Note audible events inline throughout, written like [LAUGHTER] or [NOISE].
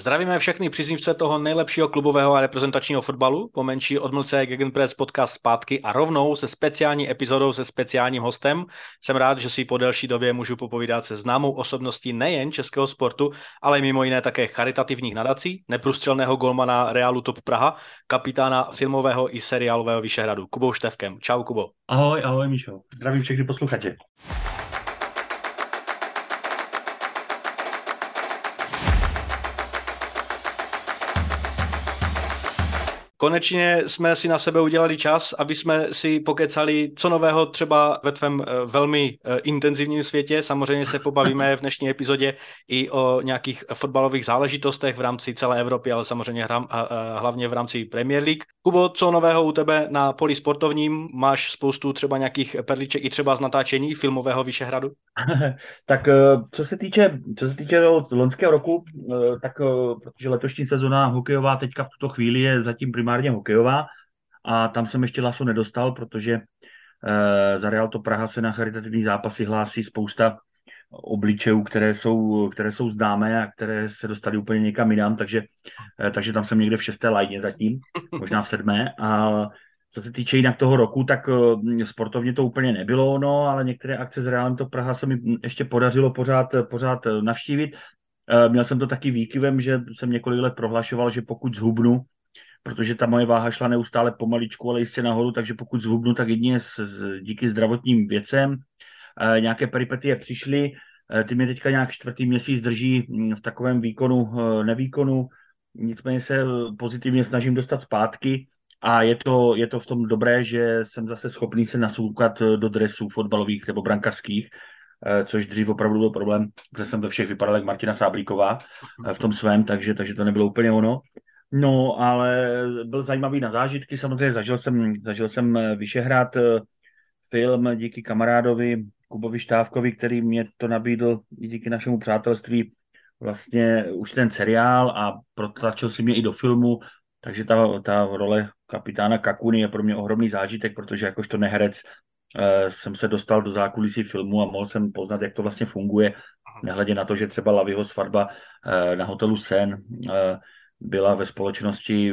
Zdravíme všechny příznivce toho nejlepšího klubového a reprezentačního fotbalu. Po menší odmlce Gegenpress podcast zpátky a rovnou se speciální epizodou se speciálním hostem. Jsem rád, že si po delší době můžu popovídat se známou osobností nejen českého sportu, ale mimo jiné také charitativních nadací, neprůstřelného golmana Realu Top Praha, kapitána filmového i seriálového Vyšehradu, Kubou Števkem. Čau, Kubo. Ahoj, ahoj, Míšo. Zdravím všechny posluchače. Konečně jsme si na sebe udělali čas, aby jsme si pokecali, co nového třeba ve tvém eh, velmi eh, intenzivním světě. Samozřejmě se pobavíme v dnešní epizodě i o nějakých fotbalových záležitostech v rámci celé Evropy, ale samozřejmě hlavně v rámci Premier League. Kubo, co nového u tebe na poli sportovním? Máš spoustu třeba nějakých perliček i třeba z natáčení filmového Vyšehradu? [LAUGHS] tak eh, co se týče, co se týče loňského roku, tak protože letošní sezona hokejová teďka v tuto chvíli je zatím primárně primárně hokejová a tam jsem ještě lasu nedostal, protože e, za Real to Praha se na charitativní zápasy hlásí spousta obličejů, které jsou, které jsou známé a které se dostaly úplně někam jinam, takže, e, takže tam jsem někde v šesté lajně zatím, možná v sedmé. A co se týče jinak toho roku, tak e, sportovně to úplně nebylo, no, ale některé akce z Realem to Praha se mi ještě podařilo pořád, pořád navštívit. Měl jsem to taky výkyvem, že jsem několik let prohlašoval, že pokud zhubnu, protože ta moje váha šla neustále pomaličku, ale jistě nahoru, takže pokud zhubnu, tak jedině s, s, díky zdravotním věcem. E, nějaké peripetie přišly, e, ty mě teďka nějak čtvrtý měsíc drží mm, v takovém výkonu, e, nevýkonu, nicméně se pozitivně snažím dostat zpátky a je to, je to v tom dobré, že jsem zase schopný se nasoukat do dresů fotbalových nebo brankařských, což dřív opravdu byl problém, protože jsem ve všech vypadal jak Martina Sáblíková v tom svém, takže, takže to nebylo úplně ono. No, ale byl zajímavý na zážitky, samozřejmě zažil jsem, zažil jsem eh, Vyšehrad eh, film díky kamarádovi Kubovi Štávkovi, který mě to nabídl i díky našemu přátelství vlastně už ten seriál a protlačil si mě i do filmu, takže ta, ta role kapitána Kakuny je pro mě ohromný zážitek, protože jakožto neherec eh, jsem se dostal do zákulisí filmu a mohl jsem poznat, jak to vlastně funguje, nehledě na to, že třeba Laviho svatba eh, na hotelu Sen eh, byla ve společnosti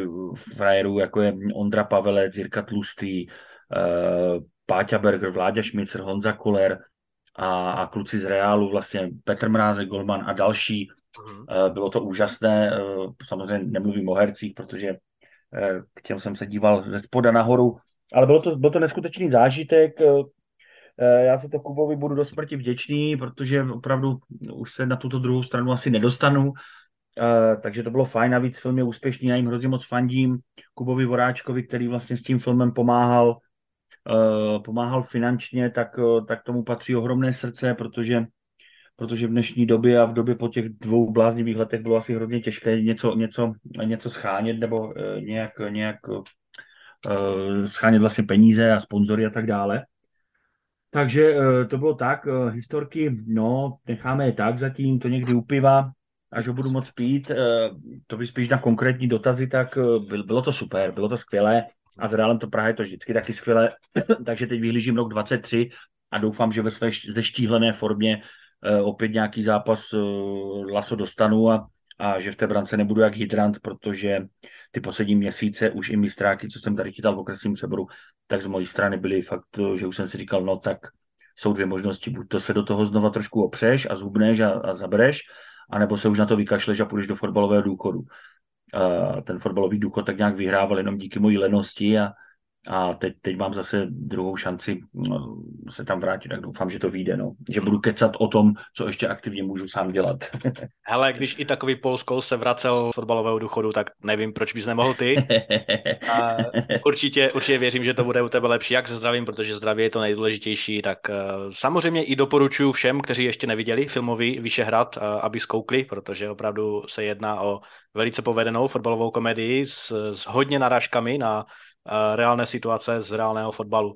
frajerů, jako je Ondra Pavelec, Jirka Tlustý, uh, Páťa Berger, Vláďa Šmicer, Honza Kuler a, a kluci z Reálu, vlastně Petr Mrázek, Golman a další. Uh, bylo to úžasné, uh, samozřejmě nemluvím o hercích, protože k těm jsem se díval ze spoda nahoru, ale bylo to, byl to neskutečný zážitek. Já se to Kubovi budu do smrti vděčný, protože opravdu už se na tuto druhou stranu asi nedostanu. Uh, takže to bylo fajn, navíc film je úspěšný, já jim hrozně moc fandím. Kubovi Voráčkovi, který vlastně s tím filmem pomáhal, uh, pomáhal finančně, tak, uh, tak tomu patří ohromné srdce, protože, protože v dnešní době a v době po těch dvou bláznivých letech bylo asi hrozně těžké něco, něco, něco schánět nebo nějak, nějak schánět vlastně peníze a sponzory a tak dále. Takže to bylo tak, historky, no, necháme je tak zatím, to někdy upiva, až ho budu moc pít, eh, to by spíš na konkrétní dotazy, tak eh, bylo to super, bylo to skvělé a s Realem to Praha je to vždycky taky skvělé, [CLEARS THROAT] takže teď vyhlížím rok 23 a doufám, že ve své zeštíhlené formě eh, opět nějaký zápas laso dostanu a, a že v té brance nebudu jak hydrant, protože ty poslední měsíce už i mistráky, co jsem tady chytal v okresním přeboru, tak z mojí strany byly fakt, že už jsem si říkal, no tak jsou dvě možnosti, buď to se do toho znova trošku opřeš a zhubneš a, a zabereš, anebo se už na to vykašleš a půjdeš do fotbalového důchodu. Ten fotbalový důchod tak nějak vyhrával jenom díky mojí lenosti a, a teď, teď mám zase druhou šanci no, se tam vrátit, tak doufám, že to vyjde, no. Že budu kecat o tom, co ještě aktivně můžu sám dělat. [LAUGHS] Hele, když i takový Polsko se vracel z fotbalového důchodu, tak nevím, proč bys nemohl ty. A určitě, určitě věřím, že to bude u tebe lepší, jak se zdravím, protože zdraví je to nejdůležitější, tak uh, samozřejmě i doporučuji všem, kteří ještě neviděli filmový Vyšehrad, uh, aby zkoukli, protože opravdu se jedná o velice povedenou fotbalovou komedii s, s hodně narážkami na reálné situace z reálného fotbalu.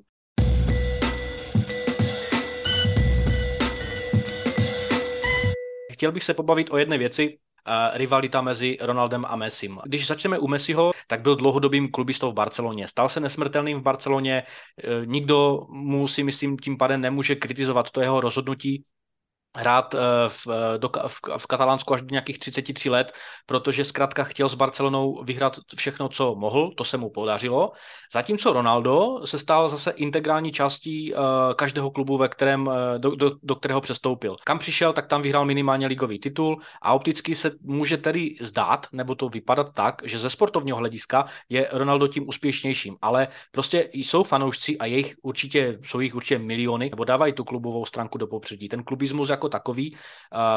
Chtěl bych se pobavit o jedné věci, rivalita mezi Ronaldem a Messim. Když začneme u Messiho, tak byl dlouhodobým klubistou v Barceloně. Stal se nesmrtelným v Barceloně, e, nikdo mu si myslím tím pádem nemůže kritizovat to jeho rozhodnutí hrát eh, v, do, v, v Katalánsku až do nějakých 33 let, protože zkrátka chtěl s Barcelonou vyhrát všechno, co mohl, to se mu podařilo. Zatímco Ronaldo se stal zase integrální částí uh, každého klubu, ve kterém, do, do, do kterého přestoupil. Kam přišel, tak tam vyhrál minimálně ligový titul a opticky se může tedy zdát, nebo to vypadat tak, že ze sportovního hlediska je Ronaldo tím úspěšnějším, ale prostě jsou fanoušci a jejich určitě, jsou jich určitě miliony, nebo dávají tu klubovou stránku do popředí. Ten klubismus jako takový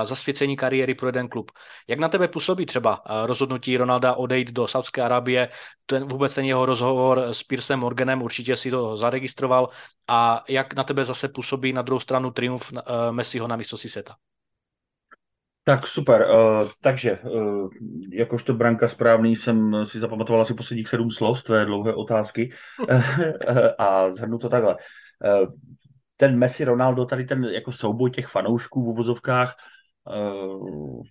zasvěcení kariéry pro jeden klub. Jak na tebe působí třeba rozhodnutí Ronalda odejít do Saudské Arábie, ten vůbec ten jeho rozhovor s Piersem Morganem, určitě si to zaregistroval a jak na tebe zase působí na druhou stranu triumf Messiho na mistrovství světa? Tak super, uh, takže uh, jakožto branka správný jsem si zapamatoval asi posledních sedm slov z tvé dlouhé otázky [LAUGHS] a zhrnu to takhle. Uh, ten Messi Ronaldo, tady ten jako souboj těch fanoušků v uvozovkách uh,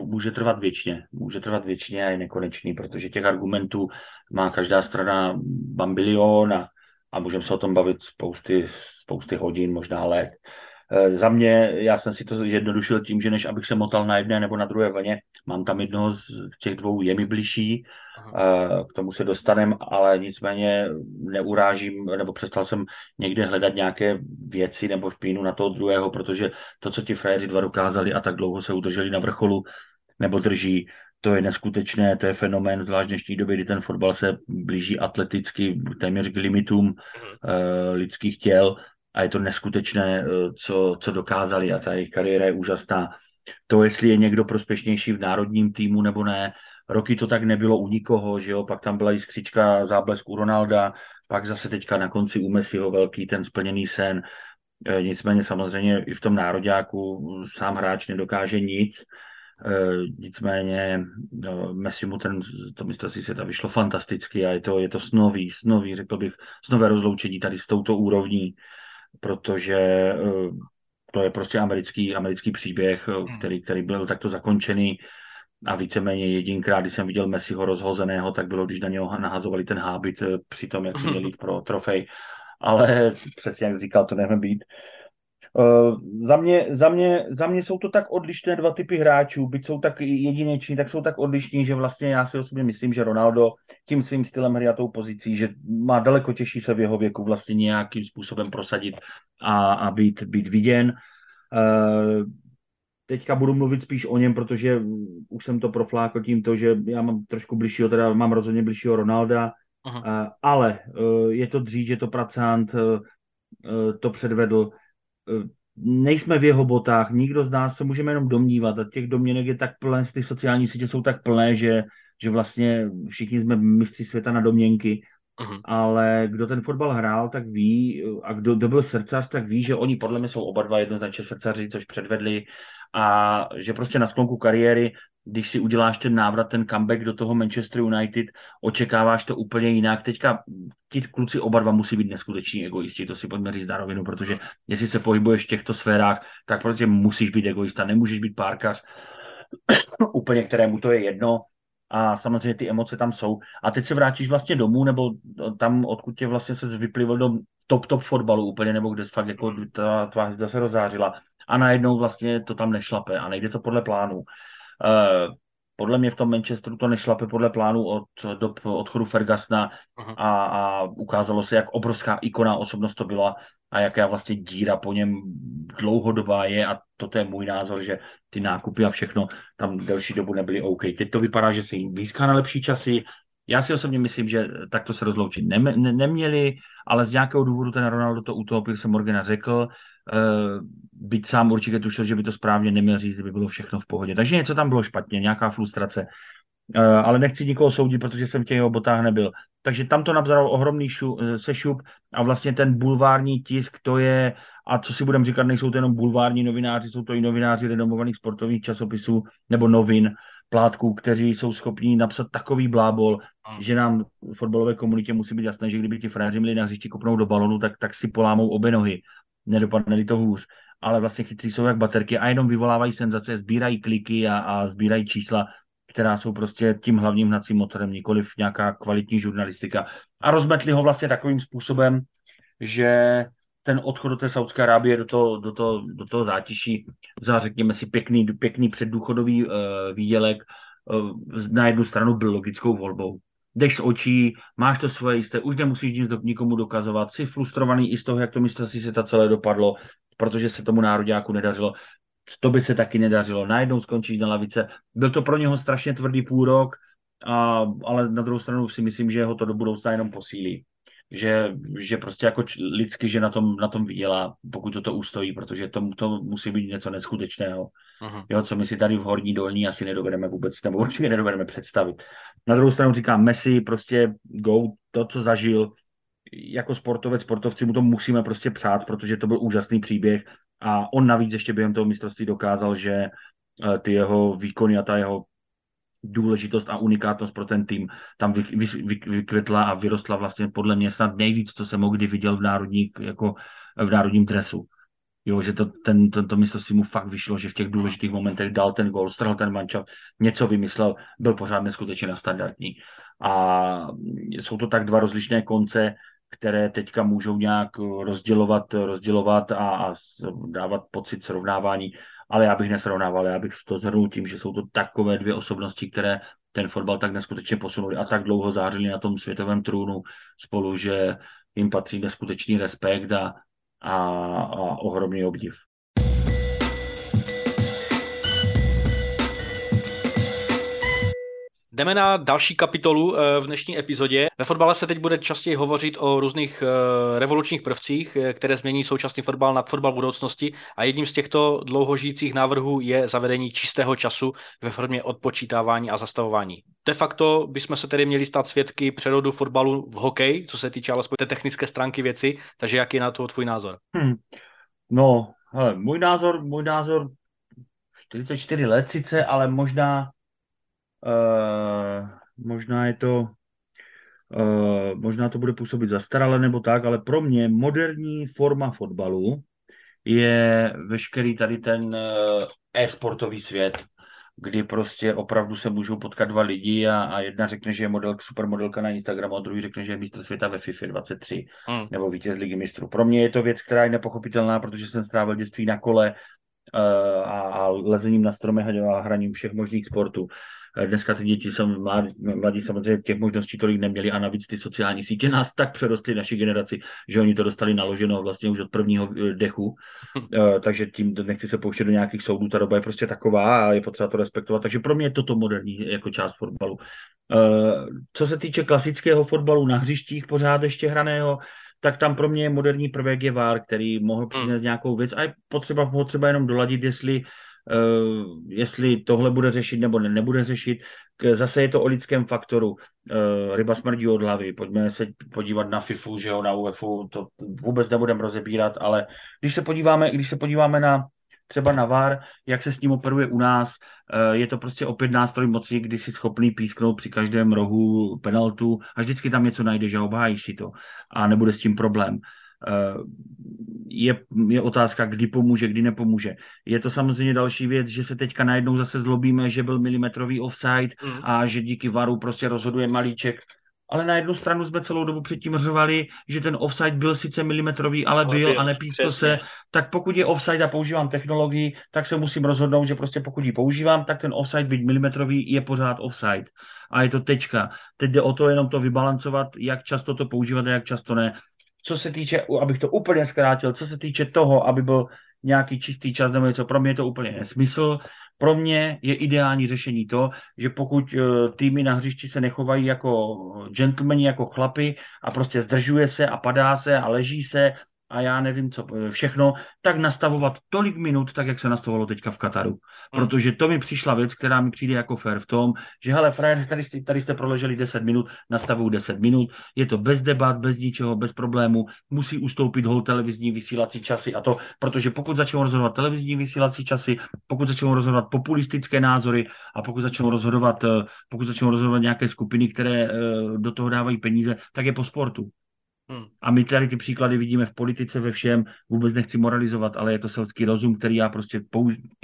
může trvat věčně. Může trvat věčně a je nekonečný, protože těch argumentů má každá strana bambilion a, a můžeme se o tom bavit spousty, spousty hodin, možná let. Eh, za mě, já jsem si to jednodušil tím, že než abych se motal na jedné nebo na druhé vlně, mám tam jednoho z těch dvou, je mi blížší, Aha. k tomu se dostanem, ale nicméně neurážím, nebo přestal jsem někde hledat nějaké věci nebo špínu na toho druhého, protože to, co ti frajeři dva dokázali a tak dlouho se udrželi na vrcholu, nebo drží, to je neskutečné, to je fenomén, zvlášť dnešní doby, kdy ten fotbal se blíží atleticky téměř k limitům uh, lidských těl a je to neskutečné, eh, co, co dokázali a ta jejich kariéra je úžasná. To, jestli je někdo prospěšnější v národním týmu nebo ne, roky to tak nebylo u nikoho, že jo, pak tam byla jiskřička záblesk u Ronalda, pak zase teďka na konci u Messiho velký ten splněný sen. E, nicméně samozřejmě i v tom nároďáku sám hráč nedokáže nic, e, nicméně no, Messi mu ten, to mistrovství světa vyšlo fantasticky a je to, je to snový, snový, řekl bych, snové rozloučení tady s touto úrovní protože eh, to je prostě americký, americký příběh, eh, hmm. který, který byl takto zakončený a víceméně jedinkrát, když jsem viděl Messiho rozhozeného, tak bylo, když na něho nahazovali ten hábit eh, při tom, jak si měli [LAUGHS] pro trofej. Ale přesně jak říkal, to nevím být. Uh, za, mě, za, mě, za mě jsou to tak odlišné dva typy hráčů, byť jsou tak jedineční, tak jsou tak odlišní, že vlastně já si osobně myslím, že Ronaldo tím svým stylem hry a tou pozicí, že má daleko těžší se v jeho věku vlastně nějakým způsobem prosadit a, a být, být viděn. Uh, teďka budu mluvit spíš o něm, protože už jsem to proflákl tímto, že já mám trošku bližšího, teda mám rozhodně bližšího Ronalda, uh, ale uh, je to dřív, že to pracant, to předvedl, nejsme v jeho botách, nikdo z nás se můžeme jenom domnívat a těch domněnek je tak plné, ty sociální sítě jsou tak plné, že, že vlastně všichni jsme mistři světa na domněnky, uh-huh. ale kdo ten fotbal hrál, tak ví, a kdo, kdo byl srdcař, tak ví, že oni podle mě jsou oba dva jednoznačně srdcaři, což předvedli a že prostě na sklonku kariéry když si uděláš ten návrat, ten comeback do toho Manchester United, očekáváš to úplně jinak. Teďka ti kluci oba dva musí být neskuteční egoisti, to si pojďme říct na rovinu, protože jestli se pohybuješ v těchto sférách, tak prostě musíš být egoista, nemůžeš být párkař, [COUGHS] úplně kterému to je jedno, a samozřejmě ty emoce tam jsou. A teď se vrátíš vlastně domů, nebo tam, odkud tě vlastně se vyplivil do top, top fotbalu úplně, nebo kde fakt jako ta tvá hvězda se rozzářila a najednou vlastně to tam nešlape a nejde to podle plánu. Eh, podle mě v tom Manchesteru to nešlape podle plánu od do odchodu Fergusona a, a ukázalo se, jak obrovská ikona osobnost to byla a jaká vlastně díra po něm dlouhodobá je a toto je můj názor, že ty nákupy a všechno tam delší dobu nebyly OK. Teď to vypadá, že se jim blízká na lepší časy. Já si osobně myslím, že takto se rozloučit ne, ne, neměli, ale z nějakého důvodu ten Ronaldo to utopil, jsem Morgana řekl, byť sám určitě tušil, že by to správně neměl říct, kdyby bylo všechno v pohodě. Takže něco tam bylo špatně, nějaká frustrace. Uh, ale nechci nikoho soudit, protože jsem v těch jeho botách nebyl. Takže tam to nabzalo ohromný šu, eh, sešup a vlastně ten bulvární tisk, to je, a co si budeme říkat, nejsou to jenom bulvární novináři, jsou to i novináři renomovaných sportovních časopisů nebo novin, plátků, kteří jsou schopní napsat takový blábol, že nám v fotbalové komunitě musí být jasné, že kdyby ti fréři měli na hřišti kopnout do balonu, tak, tak si polámou obě nohy nedopadne to hůř, ale vlastně chytří jsou jak baterky a jenom vyvolávají senzace, sbírají kliky a, a sbírají čísla, která jsou prostě tím hlavním hnacím motorem, nikoliv nějaká kvalitní žurnalistika. A rozmetli ho vlastně takovým způsobem, že ten odchod do té Saudské Arábie, do toho, do toho, do toho zátiší, za řekněme si pěkný, pěkný předdůchodový uh, výdělek, uh, na jednu stranu byl logickou volbou. Jdeš z očí, máš to svoje jisté, už nemusíš nic do, nikomu dokazovat, jsi frustrovaný i z toho, jak to mistrovství se ta celé dopadlo, protože se tomu nároďáku nedařilo. To by se taky nedařilo. Najednou skončíš na lavice. Byl to pro něho strašně tvrdý půl rok, a, ale na druhou stranu si myslím, že ho to do budoucna jenom posílí že, že prostě jako lidsky, že na tom, na tom vydělá, pokud to, to ustojí, protože to, to musí být něco neskutečného. Uh-huh. Jo, co my si tady v horní dolní asi nedovedeme vůbec, nebo určitě nedovedeme představit. Na druhou stranu říkám, Messi prostě go, to, co zažil, jako sportovec, sportovci mu to musíme prostě přát, protože to byl úžasný příběh a on navíc ještě během toho mistrovství dokázal, že eh, ty jeho výkony a ta jeho důležitost a unikátnost pro ten tým tam vy, vy, vy, vykvětla a vyrostla vlastně podle mě snad nejvíc, co jsem kdy viděl v, národní, jako v národním dresu. Jo, že to, ten, to, to mistrovství mu fakt vyšlo, že v těch důležitých momentech dal ten gol, strhl ten mančav, něco vymyslel, byl pořád neskutečně na standardní. A jsou to tak dva rozlišné konce, které teďka můžou nějak rozdělovat, rozdělovat a, a dávat pocit srovnávání ale já bych nesrovnával, já bych to zhrnul tím, že jsou to takové dvě osobnosti, které ten fotbal tak neskutečně posunuli a tak dlouho zářili na tom světovém trůnu spolu, že jim patří neskutečný respekt a, a, a ohromný obdiv. Jdeme na další kapitolu eh, v dnešní epizodě. Ve fotbale se teď bude častěji hovořit o různých eh, revolučních prvcích, eh, které změní současný fotbal na fotbal budoucnosti a jedním z těchto dlouhožijících návrhů je zavedení čistého času ve formě odpočítávání a zastavování. De facto bychom se tedy měli stát svědky přerodu fotbalu v hokej, co se týče alespoň té technické stránky věci, takže jaký je na to tvůj názor? Hmm. No, hele, můj názor, můj názor 44 let sice, ale možná Uh, možná je to uh, možná to bude působit zastarale nebo tak, ale pro mě moderní forma fotbalu je veškerý tady ten uh, e-sportový svět, kdy prostě opravdu se můžou potkat dva lidi a, a jedna řekne, že je model, supermodelka na Instagramu a druhý řekne, že je mistr světa ve FIFA 23 hmm. nebo vítěz ligy mistrů. Pro mě je to věc, která je nepochopitelná, protože jsem strávil dětství na kole uh, a, a lezením na stromech a hraním všech možných sportů. Dneska ty děti jsou mladí, samozřejmě těch možností tolik neměli a navíc ty sociální sítě nás tak přerostly naší generaci, že oni to dostali naloženo vlastně už od prvního eh, dechu, eh, takže tím nechci se pouštět do nějakých soudů, ta doba je prostě taková a je potřeba to respektovat, takže pro mě je toto moderní jako část fotbalu. Eh, co se týče klasického fotbalu na hřištích pořád ještě hraného, tak tam pro mě moderní prvek je VAR, který mohl přinést nějakou věc a je potřeba, potřeba jenom doladit, jestli Eh, jestli tohle bude řešit nebo ne, nebude řešit. Zase je to o lidském faktoru. Eh, ryba smrdí od hlavy. Pojďme se podívat na FIFU, že jo, na UEFu, to vůbec nebudeme rozebírat, ale když se podíváme, když se podíváme na třeba na VAR, jak se s ním operuje u nás, eh, je to prostě opět nástroj moci, kdy si schopný písknout při každém rohu penaltu a vždycky tam něco najdeš a obhájíš si to a nebude s tím problém je, je otázka, kdy pomůže, kdy nepomůže. Je to samozřejmě další věc, že se teďka najednou zase zlobíme, že byl milimetrový offside mm. a že díky varu prostě rozhoduje malíček. Ale na jednu stranu jsme celou dobu předtím řovali, že ten offside byl sice milimetrový, ale byl, byl a nepískl se. Tak pokud je offside a používám technologii, tak se musím rozhodnout, že prostě pokud ji používám, tak ten offside byť milimetrový je pořád offside. A je to tečka. Teď jde o to jenom to vybalancovat, jak často to používat a jak často ne co se týče, abych to úplně zkrátil, co se týče toho, aby byl nějaký čistý čas nebo něco, pro mě je to úplně nesmysl. Pro mě je ideální řešení to, že pokud eh, týmy na hřišti se nechovají jako gentlemani, jako chlapy a prostě zdržuje se a padá se a leží se a já nevím co eh, všechno, tak nastavovat tolik minut, tak jak se nastavovalo teďka v Kataru. Hmm. Protože to mi přišla věc, která mi přijde jako fair v tom, že hele, frajer, tady, tady jste proleželi 10 minut, nastavuju 10 minut, je to bez debat, bez ničeho, bez problému, musí ustoupit hol televizní vysílací časy a to, protože pokud začnou rozhodovat televizní vysílací časy, pokud začnou rozhodovat populistické názory a pokud začnou rozhodovat, eh, pokud začnou rozhodovat nějaké skupiny, které eh, do toho dávají peníze, tak je po sportu. Hmm. A my tady ty příklady vidíme v politice ve všem, vůbec nechci moralizovat, ale je to selský rozum, který já prostě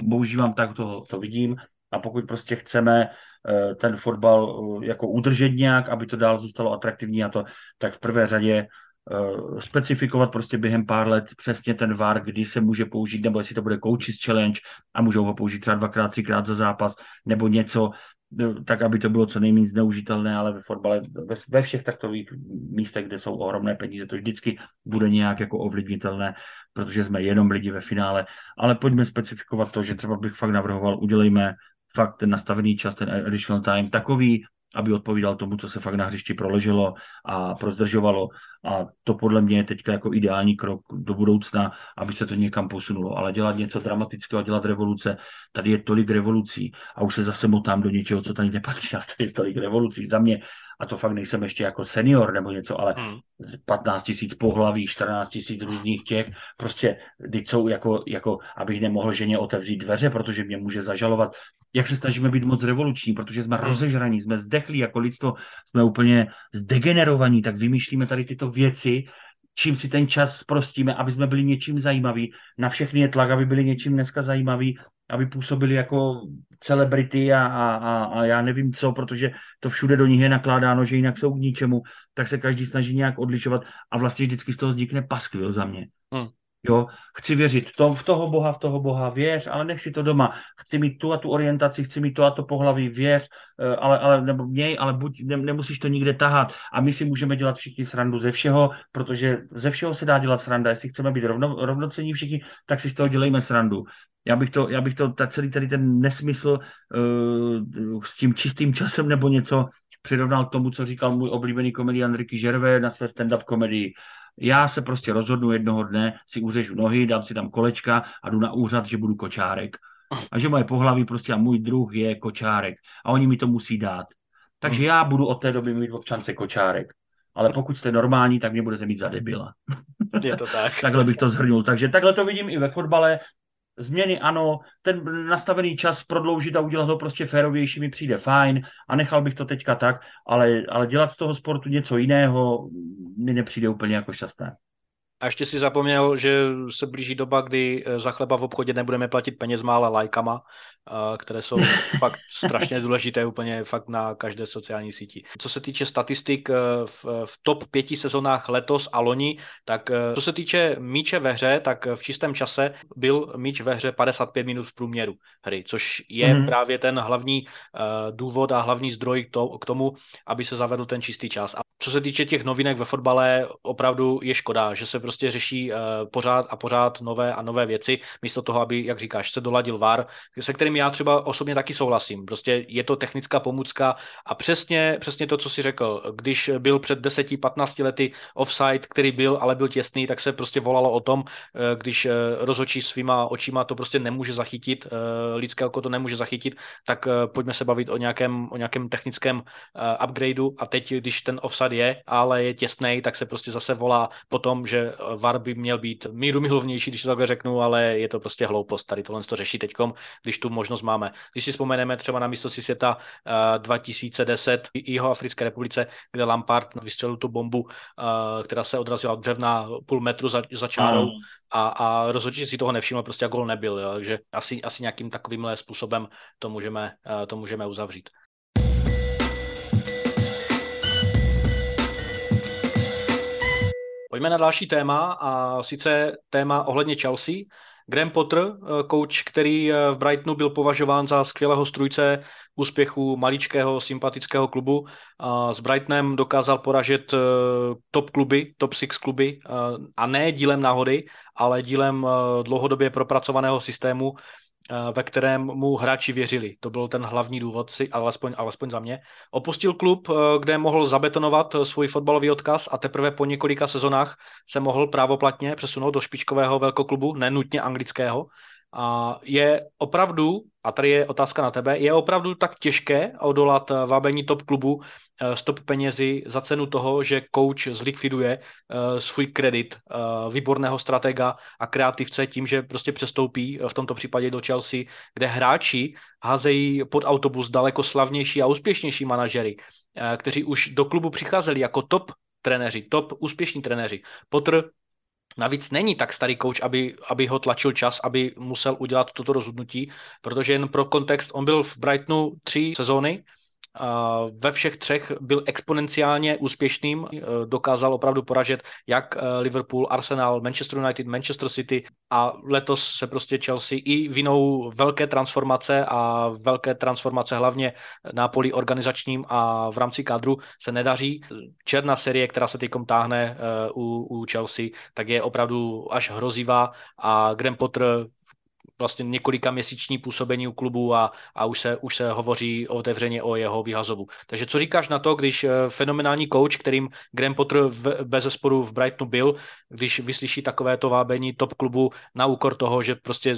používám, tak to, to vidím. A pokud prostě chceme eh, ten fotbal eh, jako udržet nějak, aby to dál zůstalo atraktivní a to, tak v prvé řadě uh, specifikovat prostě během pár let přesně ten VAR, kdy se může použít, nebo jestli to bude coaches challenge a můžou ho použít třeba dvakrát, třikrát za zápas, nebo něco, tak aby to bylo co nejméně zneužitelné, ale ve fotbale, ve, ve všech takových místech, kde jsou ohromné peníze, to vždycky bude nějak jako ovlivnitelné, protože jsme jenom lidi ve finále. Ale pojďme specifikovat to, že třeba bych fakt navrhoval, udělejme fakt ten nastavený čas, ten additional time, takový, aby odpovídal tomu, co se fakt na hřišti proleželo a prozdržovalo. A to podle mě je teďka jako ideální krok do budoucna, aby se to někam posunulo. Ale dělat něco dramatického, dělat revoluce, tady je tolik revolucí a už se zase motám do něčeho, co tady nepatří. A tady je tolik revolucí. Za mě a to fakt nejsem ještě jako senior nebo něco, ale hmm. 15 tisíc pohlaví, 14 tisíc různých těch, prostě teď jsou jako, jako, abych nemohl ženě otevřít dveře, protože mě může zažalovat, jak se snažíme být moc revoluční, protože jsme hmm. rozežraní, jsme zdechlí jako lidstvo, jsme úplně zdegenerovaní, tak vymýšlíme tady tyto věci, čím si ten čas zprostíme, aby jsme byli něčím zajímaví. Na všechny je tlak, aby byli něčím dneska zajímaví, aby působili jako celebrity a, a, a, a já nevím co, protože to všude do nich je nakládáno, že jinak jsou k ničemu, tak se každý snaží nějak odlišovat a vlastně vždycky z toho vznikne paskvil za mě. Hmm. Jo, chci věřit to, v toho Boha, v toho Boha, věř, ale nech si to doma. Chci mít tu a tu orientaci, chci mít tu a to pohlaví, věř, eh, ale, ale nebo měj, ale buď, ne, nemusíš to nikde tahat. A my si můžeme dělat všichni srandu ze všeho, protože ze všeho se dá dělat sranda. Jestli chceme být rovno, rovnocení všichni, tak si z toho dělejme srandu. Já bych to, já bych to ta celý tady ten nesmysl uh, s tím čistým časem nebo něco přirovnal k tomu, co říkal můj oblíbený komedian Ricky Gervais na své stand-up komedii. Já se prostě rozhodnu jednoho dne, si uřežu nohy, dám si tam kolečka a jdu na úřad, že budu kočárek. A že moje pohlaví prostě a můj druh je kočárek. A oni mi to musí dát. Takže já budu od té doby mít v občance kočárek. Ale pokud jste normální, tak mě budete mít za debila. Je to tak. [LAUGHS] takhle bych to zhrnul. Takže takhle to vidím i ve fotbale změny ano, ten nastavený čas prodloužit a udělat ho prostě férovější mi přijde fajn a nechal bych to teďka tak, ale, ale dělat z toho sportu něco jiného mi nepřijde úplně jako šťastné. A ještě si zapomněl, že se blíží doba, kdy eh, za chleba v obchodě nebudeme platit penězma, ale lajkama, eh, které jsou [LAUGHS] fakt strašně důležité úplně fakt na každé sociální síti. Co se týče statistik eh, v, v top pěti sezónách letos a loni, tak co se týče míče ve hře, tak v čistém čase byl míč ve hře 55 minut v průměru hry, což je mm-hmm. právě ten hlavní důvod a hlavní zdroj k tomu, aby se zavedl ten čistý čas. A co se týče těch novinek ve fotbale, opravdu je škoda, že se prostě řeší uh, pořád a pořád nové a nové věci, místo toho, aby, jak říkáš, se doladil VAR, se kterým já třeba osobně taky souhlasím. Prostě je to technická pomůcka a přesně, přesně to, co si řekl. Když byl před 10-15 lety offside, který byl, ale byl těsný, tak se prostě volalo o tom, uh, když uh, rozhočí svýma očima to prostě nemůže zachytit, lidské oko to nemůže zachytit, tak pojďme se bavit o nějakém, o nějakém technickém upgradeu a teď, když ten offside je, ale je těsný, tak se prostě zase volá po tom, že VAR by měl být míru milovnější, když to takhle řeknu, ale je to prostě hloupost. Tady tohle to řeší teďkom, když tu možnost máme. Když si vzpomeneme třeba na místo si světa uh, 2010 jeho Africké republice, kde Lampard vystřelil tu bombu, uh, která se odrazila od břevna půl metru za, za čárou a, a rozhodně si toho nevšiml, prostě gol nebyl. Jo. Takže asi, asi nějakým takovýmhle způsobem to můžeme, uh, to můžeme uzavřít. Pojďme na další téma a sice téma ohledně Chelsea. Graham Potter, eh, coach, který eh, v Brightonu byl považován za skvělého strujce úspěchu maličkého sympatického klubu. S Brightonem dokázal poražet eh, top kluby, top six kluby a ne dílem náhody, ale dílem dlouhodobě propracovaného systému, ve kterém mu hráči věřili. To byl ten hlavní důvod, si, alespoň, alespoň za mě. Opustil klub, eh, kde mohl zabetonovat eh, svůj fotbalový odkaz a teprve po několika sezonách se mohl právoplatně přesunout do špičkového velkoklubu, nenutně anglického. A je opravdu, a tady je otázka na tebe, je opravdu tak těžké odolat vábení top klubu Eh, stop penězi za cenu toho, že coach zlikviduje uh, svůj kredit výborného stratega a kreativce tím, že prostě přestoupí v tomto případě do Chelsea, kde hráči házejí pod autobus daleko slavnější a úspěšnější manažery, kteří už do klubu přicházeli jako top trenéři, top úspěšní trenéři. Potter Navíc není tak starý coach, aby, aby ho tlačil čas, aby musel udělat toto rozhodnutí, protože jen pro kontext, on byl v Brightonu tři sezóny, ve všech třech byl exponenciálně úspěšným, dokázal opravdu poražet jak Liverpool, Arsenal, Manchester United, Manchester City a letos se prostě Chelsea i vinou velké transformace a velké transformace hlavně na poli organizačním a v rámci kádru se nedaří. Černá série, která se teď táhne u, u Chelsea, tak je opravdu až hrozivá a Graham Potter vlastně několika měsíční působení u klubu a, a už, se, už se hovoří otevřeně o jeho vyhazovu. Takže co říkáš na to, když eh, fenomenální coach, kterým Graham Potter v, bez zesporu v Brightonu byl, když vyslyší takovéto vábení top klubu na úkor toho, že prostě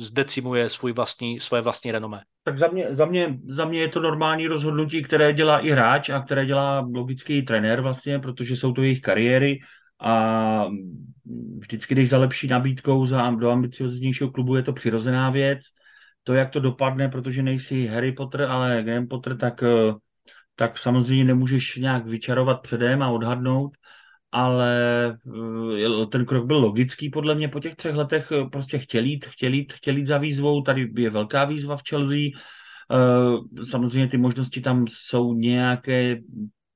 zdecimuje svůj vlastní, svoje vlastní renomé? Tak za mě, za, mě, za mě je to normální rozhodnutí, které dělá i hráč a které dělá logický trenér vlastně, protože jsou to jejich kariéry a vždycky, když za lepší nabídkou za, do ambicioznějšího klubu je to přirozená věc. To, jak to dopadne, protože nejsi Harry Potter, ale Graham Potter, tak, eh, tak samozřejmě nemůžeš nějak vyčarovat předem a odhadnout, ale eh, ten krok byl logický podle mě po těch třech letech. Eh, prostě chtěl jít, chtěl jít, chtěl jít za výzvou, tady je velká výzva v Chelsea, samozřejmě ty možnosti tam jsou nějaké,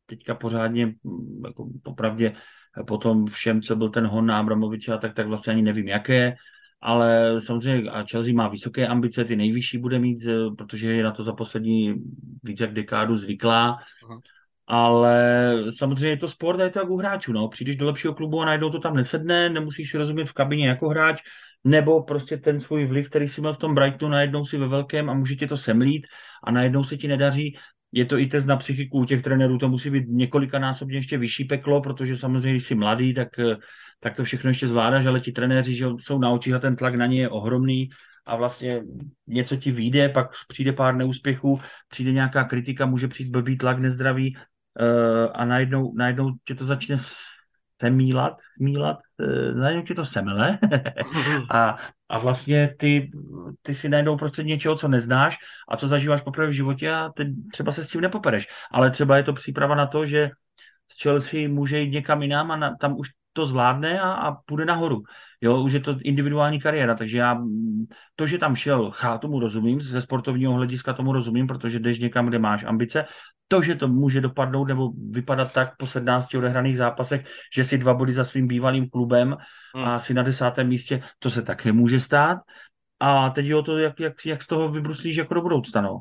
teďka pořádně, jako popravdě, potom všem, co byl ten hon na Abramoviče, tak, tak vlastně ani nevím, jaké, ale samozřejmě a Chelsea má vysoké ambice, ty nejvyšší bude mít, eh, protože je na to za poslední více jak dekádu zvyklá, uh-huh. ale samozřejmě je to sport a je to jak u hráčů, no. Přijdeš do lepšího klubu a najednou to tam nesedne, nemusíš si rozumět v kabině jako hráč, nebo prostě ten svůj vliv, který si měl v tom Brightonu, najednou si ve velkém a může tě to semlít a najednou se ti nedaří, je to i test na psychiku u těch trenérů, to musí být několikanásobně ještě vyšší peklo, protože samozřejmě, když jsi mladý, tak, tak to všechno ještě zvládáš, ale ti trenéři že jsou na očích a ten tlak na ně je ohromný a vlastně něco ti vyjde, pak přijde pár neúspěchů, přijde nějaká kritika, může přijít blbý tlak, nezdravý uh, a najednou, najednou tě to začne semílat, mílat, uh, najednou tě to semele. [LAUGHS] A a vlastně ty, ty si najdou prostě něčeho, co neznáš a co zažíváš poprvé v životě a ty třeba se s tím nepopereš. Ale třeba je to příprava na to, že z Chelsea může jít někam jinam a na, tam už to zvládne a, a půjde nahoru. Jo, už je to individuální kariéra, takže já to, že tam šel, já tomu rozumím, ze sportovního hlediska tomu rozumím, protože jdeš někam, kde máš ambice. To, že to může dopadnout nebo vypadat tak po 17 odehraných zápasech, že si dva body za svým bývalým klubem hmm. a si na desátém místě, to se také může stát. A teď je o to, jak, jak, jak z toho vybruslíš jako do budoucna. No.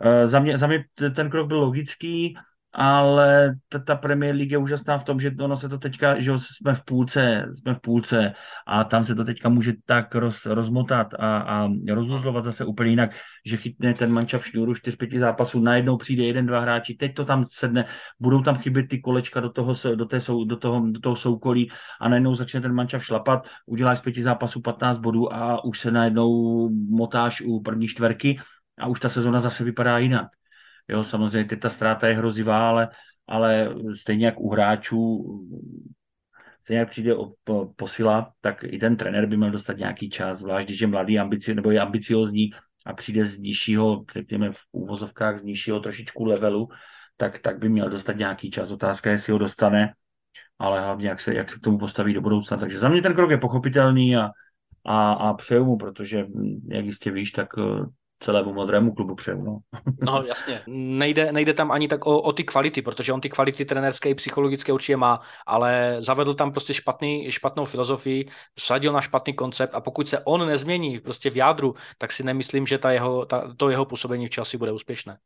E, za, mě, za mě ten krok byl logický, ale ta, ta Premier League je úžasná v tom, že ono se to teďka, že jsme v půlce, jsme v půlce a tam se to teďka může tak roz, rozmotat a, a rozuzlovat zase úplně jinak, že chytne ten manča v šňůru 4-5 zápasů, najednou přijde jeden, dva hráči, teď to tam sedne, budou tam chybět ty kolečka do toho, do, té, do toho, do toho soukolí a najednou začne ten manča šlapat, uděláš z pěti zápasů 15 bodů a už se najednou motáš u první čtverky a už ta sezona zase vypadá jinak. Jo, samozřejmě teď ta ztráta je hrozivá, ale, ale stejně jak u hráčů, stejně jak přijde o, po, posila, tak i ten trenér by měl dostat nějaký čas, zvlášť když je mladý ambici, nebo je ambiciozní a přijde z nižšího, řekněme v úvozovkách, z nižšího trošičku levelu, tak, tak by měl dostat nějaký čas. Otázka je, jestli ho dostane, ale hlavně, jak se, jak se k tomu postaví do budoucna. Takže za mě ten krok je pochopitelný a, a, a přeju mu, protože, jak jistě víš, tak celému modrému klubu přeju. No. no jasně, nejde, nejde tam ani tak o, o ty kvality, protože on ty kvality trenérské i psychologické určitě má, ale zavedl tam prostě špatný, špatnou filozofii, sadil na špatný koncept a pokud se on nezmění prostě v jádru, tak si nemyslím, že ta jeho, ta, to jeho působení v časi bude úspěšné.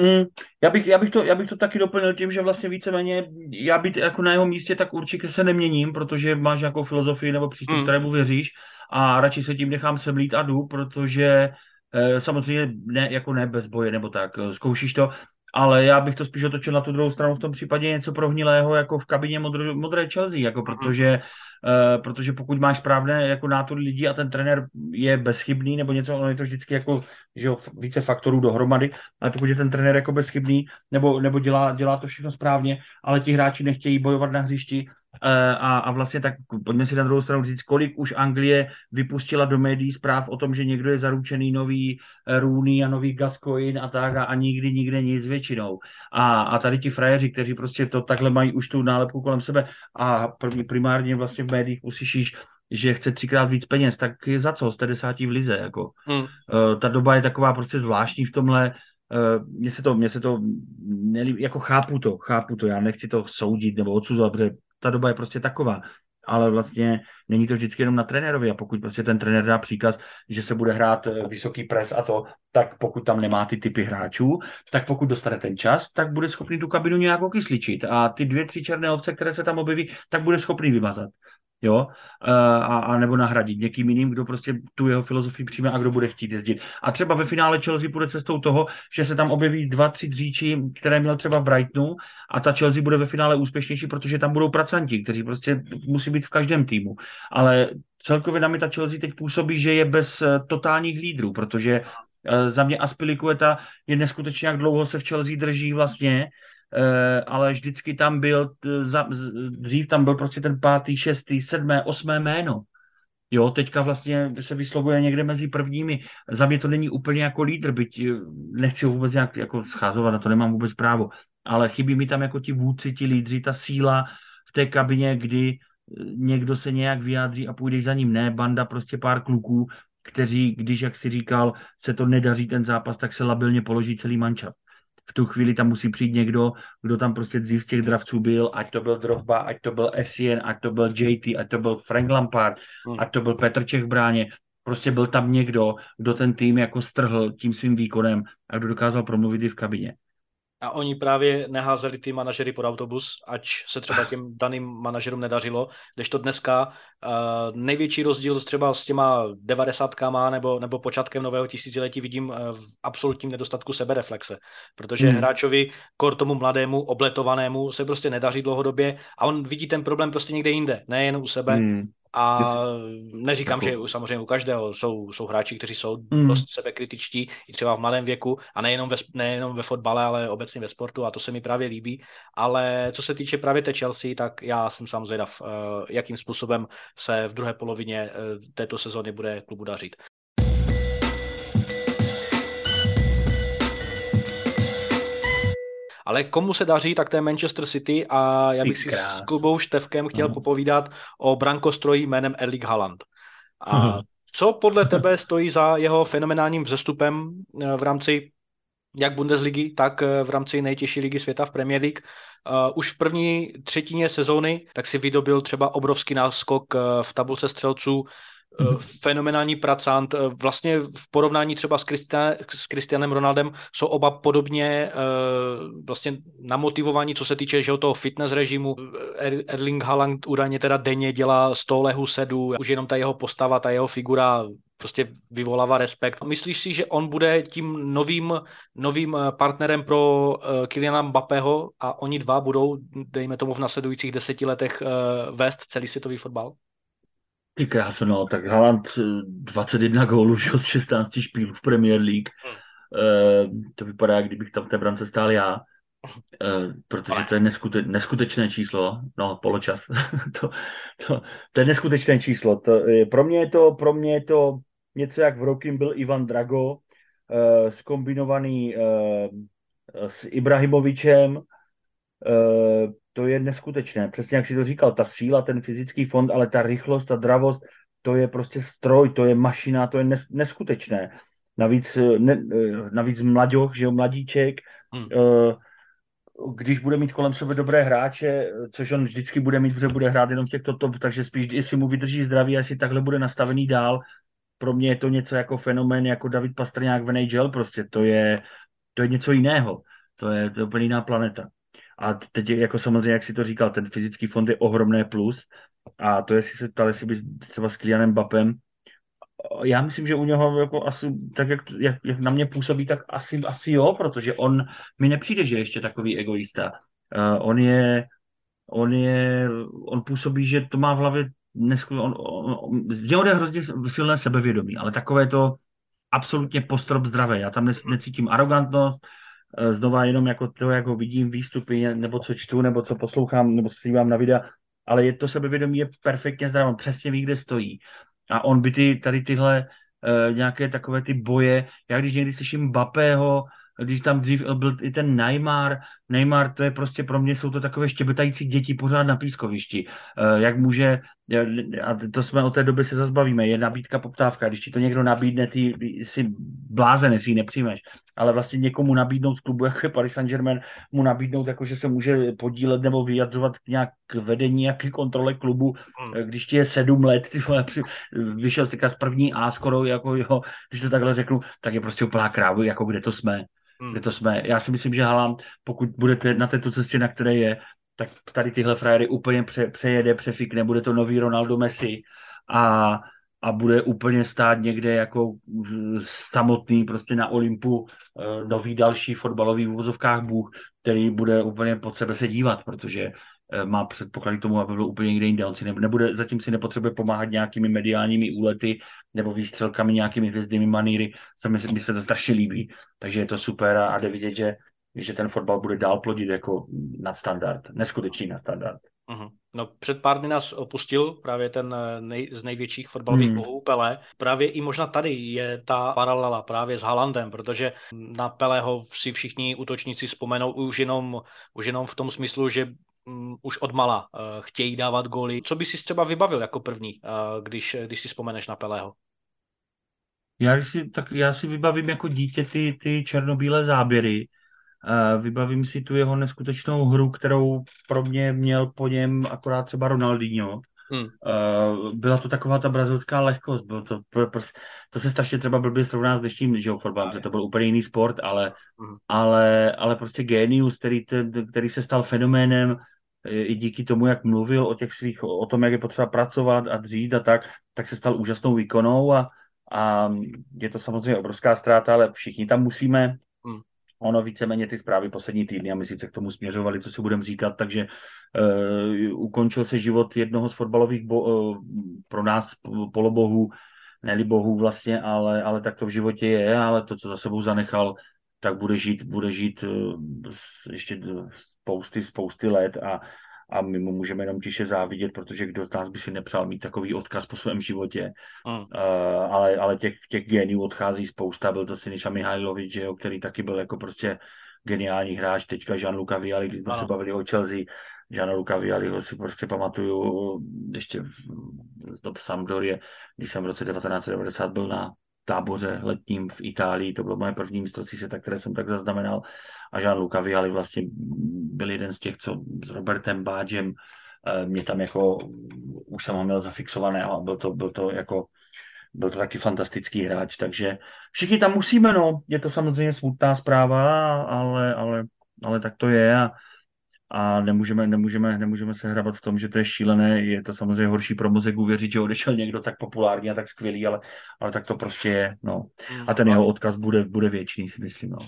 Mm, já, bych, já, bych to, já bych to taky doplnil tím, že vlastně víceméně já být jako na jeho místě, tak určitě se neměním, protože máš nějakou filozofii nebo přístup, mm. kterému věříš a radši se tím nechám semlít a jdu, protože samozřejmě ne, jako ne bez boje nebo tak, eh, zkoušíš to, ale já bych to spíš otočil na tu druhou stranu, v tom případě něco prohnilého jako v kabině modré, modré Chelsea, jako protože Uh, protože pokud máš správné jako nátory lidí a ten trenér je bezchybný nebo něco, ono je to vždycky jako že jo, více faktorů dohromady, ale pokud je ten trenér jako bezchybný nebo, nebo dělá, dělá to všechno správně, ale ti hráči nechtějí bojovat na hřišti, Eh, a, a vlastně tak pojďme si na druhou stranu říct, kolik už Anglie vypustila do médií zpráv o tom, že někdo je zaručený nový eh, Rooney a nový Gascoigne a tak a, a nikdy, nikde nic většinou. A, a tady ti frajeři, kteří prostě to takhle mají už tu nálepku kolem sebe a primárně vlastně v médiích uslyšíš, že chce třikrát víc peněz, tak je za co? Jste desátí v lize, jako. Hmm. Uh, ta doba je taková prostě zvláštní v tomhle, mně se to, mně se to nelíbí, jako chápu to, chápu to, já nechci to soudit nebo odsuzovat, protože ta doba je prostě taková. Ale vlastně není to vždycky jenom na trenérovi. A pokud prostě ten trenér dá příkaz, že se bude hrát eh, vysoký pres a to, tak pokud tam nemá ty typy hráčů, tak pokud dostane ten čas, tak bude schopný tu kabinu nějak okysličit. A ty dvě, tři černé ovce, které se tam objeví, tak bude schopný vymazat jo, a, a nebo nahradit někým jiným, kdo prostě tu jeho filozofii přijme a kdo bude chtít jezdit. A třeba ve finále Chelsea bude cestou toho, že se tam objeví dva, tři dříči, které měl třeba v Brightonu a ta Chelsea bude ve finále úspěšnější, protože tam budou pracanti, kteří prostě musí být v každém týmu. Ale celkově na mě ta Chelsea teď působí, že je bez eh, totálních lídrů, protože eh, za mě Aspilicueta je neskutečně, jak dlouho se v Chelsea drží vlastně, Eh, ale vždycky tam byl, dřív tam byl prostě ten pátý, šestý, sedmé, osmé jméno. Jo, teďka vlastně se vyslovuje někde mezi prvními. Za mě to není úplně jako lídr, byť eh, nechci ho vůbec nějak jako scházovat, na to nemám vůbec právo. Ale chybí mi tam jako ti vůdci, ti lídři, ta síla v té kabině, kdy eh, někdo se nějak vyjádří a půjde za ním. Ne, banda prostě pár kluků, kteří, když, jak si říkal, se to nedaří ten zápas, tak se labilně položí celý mančat v tu chvíli tam musí přijít někdo, kdo tam prostě dřív z těch dravců byl, ať to byl Drogba, ať to byl Essien, ať to byl JT, ať to byl Frank Lampard, hmm. ať to byl Petr Čech v bráně. Prostě byl tam někdo, kdo ten tým jako strhl tím svým výkonem a kdo dokázal promluvit i v kabině. A oni právě neházeli ty manažery pod autobus, ať se třeba těm daným manažerům nedařilo, když to dneska uh, největší rozdíl třeba s těma devadesátkama nebo, nebo počátkem nového tisíciletí vidím uh, v absolutním nedostatku sebereflexe, protože hmm. hráčovi, kor tomu mladému, obletovanému se prostě nedaří dlouhodobě a on vidí ten problém prostě někde jinde, nejen u sebe. Hmm. A neříkám, jako... že samozřejmě u každého jsou, jsou hráči, kteří jsou mm. dost sebekritičtí, i třeba v mladém věku, a nejenom ve, nejenom ve fotbale, ale obecně ve sportu, a to se mi právě líbí. Ale co se týče právě té Chelsea, tak já jsem sám zvědav, eh, jakým způsobem se v druhé polovině eh, této sezóny bude klubu dařit. Ale komu se daří, tak to je Manchester City a já bych si s klubou Števkem chtěl uh-huh. popovídat o brankostroji jménem Erling Haaland. A uh-huh. co podle tebe stojí za jeho fenomenálním vzestupem eh, v rámci jak Bundesligy, tak eh, v rámci nejtěžší ligy světa v Premier League. Uh, už v první třetině sezóny tak si vydobil třeba obrovský náskok v tabulce střelců. Fenomenální pracant. Eh, vlastně v porovnání třeba s, Christian, s Christianem Ronaldem jsou oba podobně uh, vlastně namotivovaní, co se týče že toho fitness režimu. Er, Erling Haaland údajně teda denně dělá 100 lehů sedu, už jenom ta jeho postava, ta jeho figura prostě vyvolává respekt. Myslíš si, že on bude tím novým, novým partnerem pro Kyliana Mbappého a oni dva budou, dejme tomu, v nasledujících deseti letech vést celý světový fotbal? Ty krásu, no, tak Haaland 21 gólů že od 16 špílů v Premier League. Hmm. Uh, to vypadá, kdybych tam v té brance stál já. Uh, [LAUGHS] protože to je neskute, neskutečné číslo, no poločas, [LAUGHS] to, to, to, je neskutečné číslo. To, je, pro, mě je to, pro mě je to něco, jak v rokem byl Ivan Drago, uh, skombinovaný uh, s Ibrahimovičem, uh, to je neskutečné. Přesně jak si to říkal, ta síla, ten fyzický fond, ale ta rychlost, ta dravost, to je prostě stroj, to je mašina, to je neskutečné. Navíc, eh, ne, eh, navíc mladěch, že jo, mladíček, hmm. Eh, když bude mít kolem sebe dobré hráče, což on vždycky bude mít, protože bude hrát jenom v těchto top, takže spíš, jestli mu vydrží zdraví, jestli takhle bude nastavený dál, pro mě je to něco jako fenomén, jako David Pastrňák v NHL, prostě to je, to je něco jiného. To je, to je úplně jiná planeta. A teď, jako samozřejmě, jak si to říkal, ten fyzický fond je ohromné plus. A to, jestli se ptal, jestli by třeba s Kylianem Bapem, já myslím, že u něho jako asi, tak jak, jak, jak, na mě působí, tak asi, asi jo, protože on mi nepřijde, že je ještě takový egoista. Uh, on je, on je, on působí, že to má v hlavě nesku, on, on, on, z něho jde hrozně silné sebevědomí, ale takové to absolutně postrop zdravé. Já tam ne, necítím arrogantnost, Eh, znova jenom jako to, jak ho vidím výstupy, nebo co čtu, nebo co poslouchám, nebo se dívám na videa, ale je to sebevědomí je perfektně zdravý, přesně ví, kde stojí. A on by ty, tady tyhle uh, nějaké takové ty boje, já když někdy slyším Bapého, když tam dřív byl i ten Neymar, Neymar to je prostě pro mě, jsou to takové štěbetající děti pořád na pískovišti. Uh, jak může a to jsme od té doby se zazbavíme, je nabídka, poptávka. Když ti to někdo nabídne, ty jsi blázen, jestli ji nepřijmeš. Ale vlastně někomu nabídnout z klubu, jako je Paris Saint-Germain, mu nabídnout, jako že se může podílet nebo vyjadřovat nějak k vedení, jak k kontrole klubu, hmm. když ti je sedm let, ty vole, vyšel jsi z první A skoro, jako jo, když to takhle řeknu, tak je prostě úplná krávu, jako kde to jsme. Hmm. Kde to jsme. Já si myslím, že Haaland, pokud budete na této cestě, na které je, tak tady tyhle frajery úplně pře, přejede, přefikne, bude to nový Ronaldo Messi a, a bude úplně stát někde jako samotný prostě na Olympu eh, nový další fotbalový v úvozovkách Bůh, který bude úplně pod sebe se dívat, protože má předpoklady k tomu, aby byl úplně někde jinde. On si nebude, zatím si nepotřebuje pomáhat nějakými mediálními úlety nebo výstřelkami, nějakými hvězdnými maníry. Se mi, mi se to strašně líbí, takže je to super a, a jde vidět, že že ten fotbal bude dál plodit jako nadstandard, neskutečný nadstandard. Uh-huh. No před pár dny nás opustil právě ten eh, nej, z největších fotbalových hmm. bohů Pele. Právě i možná tady je ta paralela právě s Halandem, protože na Peleho si všichni útočníci vzpomenou už jenom, už jenom v tom smyslu, že um, už od mala uh, chtějí dávat góly. Co by si třeba vybavil jako první, uh, když, když si vzpomeneš na Peleho? Já si, tak já si vybavím jako dítě ty, ty černobílé záběry, Vybavím si tu jeho neskutečnou hru, kterou pro mě měl po něm akorát třeba Ronaldinho. Hmm. Byla to taková ta brazilská lehkost. Bylo to, to se strašně třeba blbě srovná s dnešním že fotbalem, že to byl úplně jiný sport, ale, hmm. ale, ale prostě genius, který, který se stal fenoménem i díky tomu, jak mluvil o těch svých, o tom, jak je potřeba pracovat a dřít a tak, tak se stal úžasnou výkonou a, a je to samozřejmě obrovská ztráta, ale všichni tam musíme, ono víceméně ty zprávy poslední týdny a my sice k tomu směřovali, co si budeme říkat, takže uh, ukončil se život jednoho z fotbalových bo, uh, pro nás polobohů, neli bohů vlastně, ale, ale tak to v životě je, ale to, co za sebou zanechal, tak bude žít, bude žít uh, ještě spousty, spousty let a, a my mu můžeme jenom tiše závidět, protože kdo z nás by si nepřál mít takový odkaz po svém životě. Mm. Uh, ale, ale těch, těch geniů odchází spousta. Byl to Siniša Mihajlovič, jo, který taky byl jako prostě geniální hráč. Teďka Jean-Luca Viali, když jsme se bavili o Chelsea, Jean-Luca Vialiho si prostě pamatuju ještě z dob Sampdorie, když jsem v roce 1990 byl na táboře letním v Itálii, to bylo moje první mistrovství světa, které jsem tak zaznamenal. A Jean-Luc Viali vlastně byl jeden z těch, co s Robertem Bádžem eh, mě tam jako, už jsem ho měl zafixované a byl to, byl to jako byl to taky fantastický hráč, takže všichni tam musíme, no, je to samozřejmě smutná zpráva, ale, ale, ale tak to je a, a nemůžeme, nemůžeme, nemůžeme se hrabat v tom, že to je šílené, je to samozřejmě horší pro mozek uvěřit, že odešel někdo tak populární a tak skvělý, ale, ale tak to prostě je, no. A ten jeho odkaz bude, bude věčný, si myslím, no.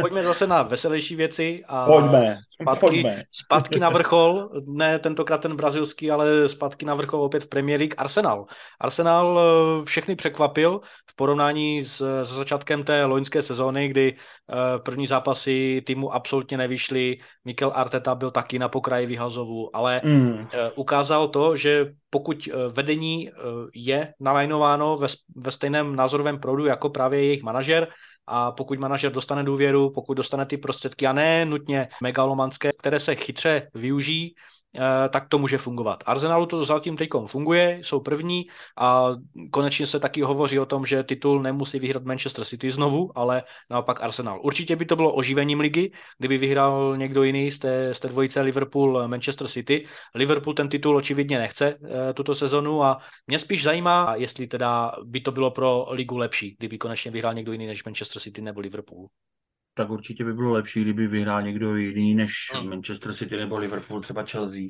Pojďme zase na veselější věci a pojďme, zpátky, pojďme. zpátky na vrchol, ne tentokrát ten brazilský, ale zpátky na vrchol opět v Premier League Arsenal. Arsenal eh, všechny překvapil v porovnání s, s začátkem té loňské sezóny, kdy eh, první zápasy týmu absolutně nevyšly, Mikel Arteta byl taky na pokraji vyhazovu, ale mm. ukázal to, že pokud vedení je nalajnováno ve, ve stejném názorovém proudu jako právě jejich manažer, a pokud manažer dostane důvěru, pokud dostane ty prostředky a ne nutně megalomanské, které se chytře využijí, tak to může fungovat. Arsenalu to zatím teď funguje, jsou první a konečně se taky hovoří o tom, že titul nemusí vyhrát Manchester City znovu, ale naopak Arsenal. Určitě by to bylo oživením ligy, kdyby vyhrál někdo jiný z té, z té dvojice Liverpool-Manchester City. Liverpool ten titul očividně nechce eh, tuto sezonu a mě spíš zajímá, jestli teda by to bylo pro ligu lepší, kdyby konečně vyhrál někdo jiný než Manchester City nebo Liverpool tak určitě by bylo lepší, kdyby vyhrál někdo jiný než hmm. Manchester City nebo Liverpool, třeba Chelsea.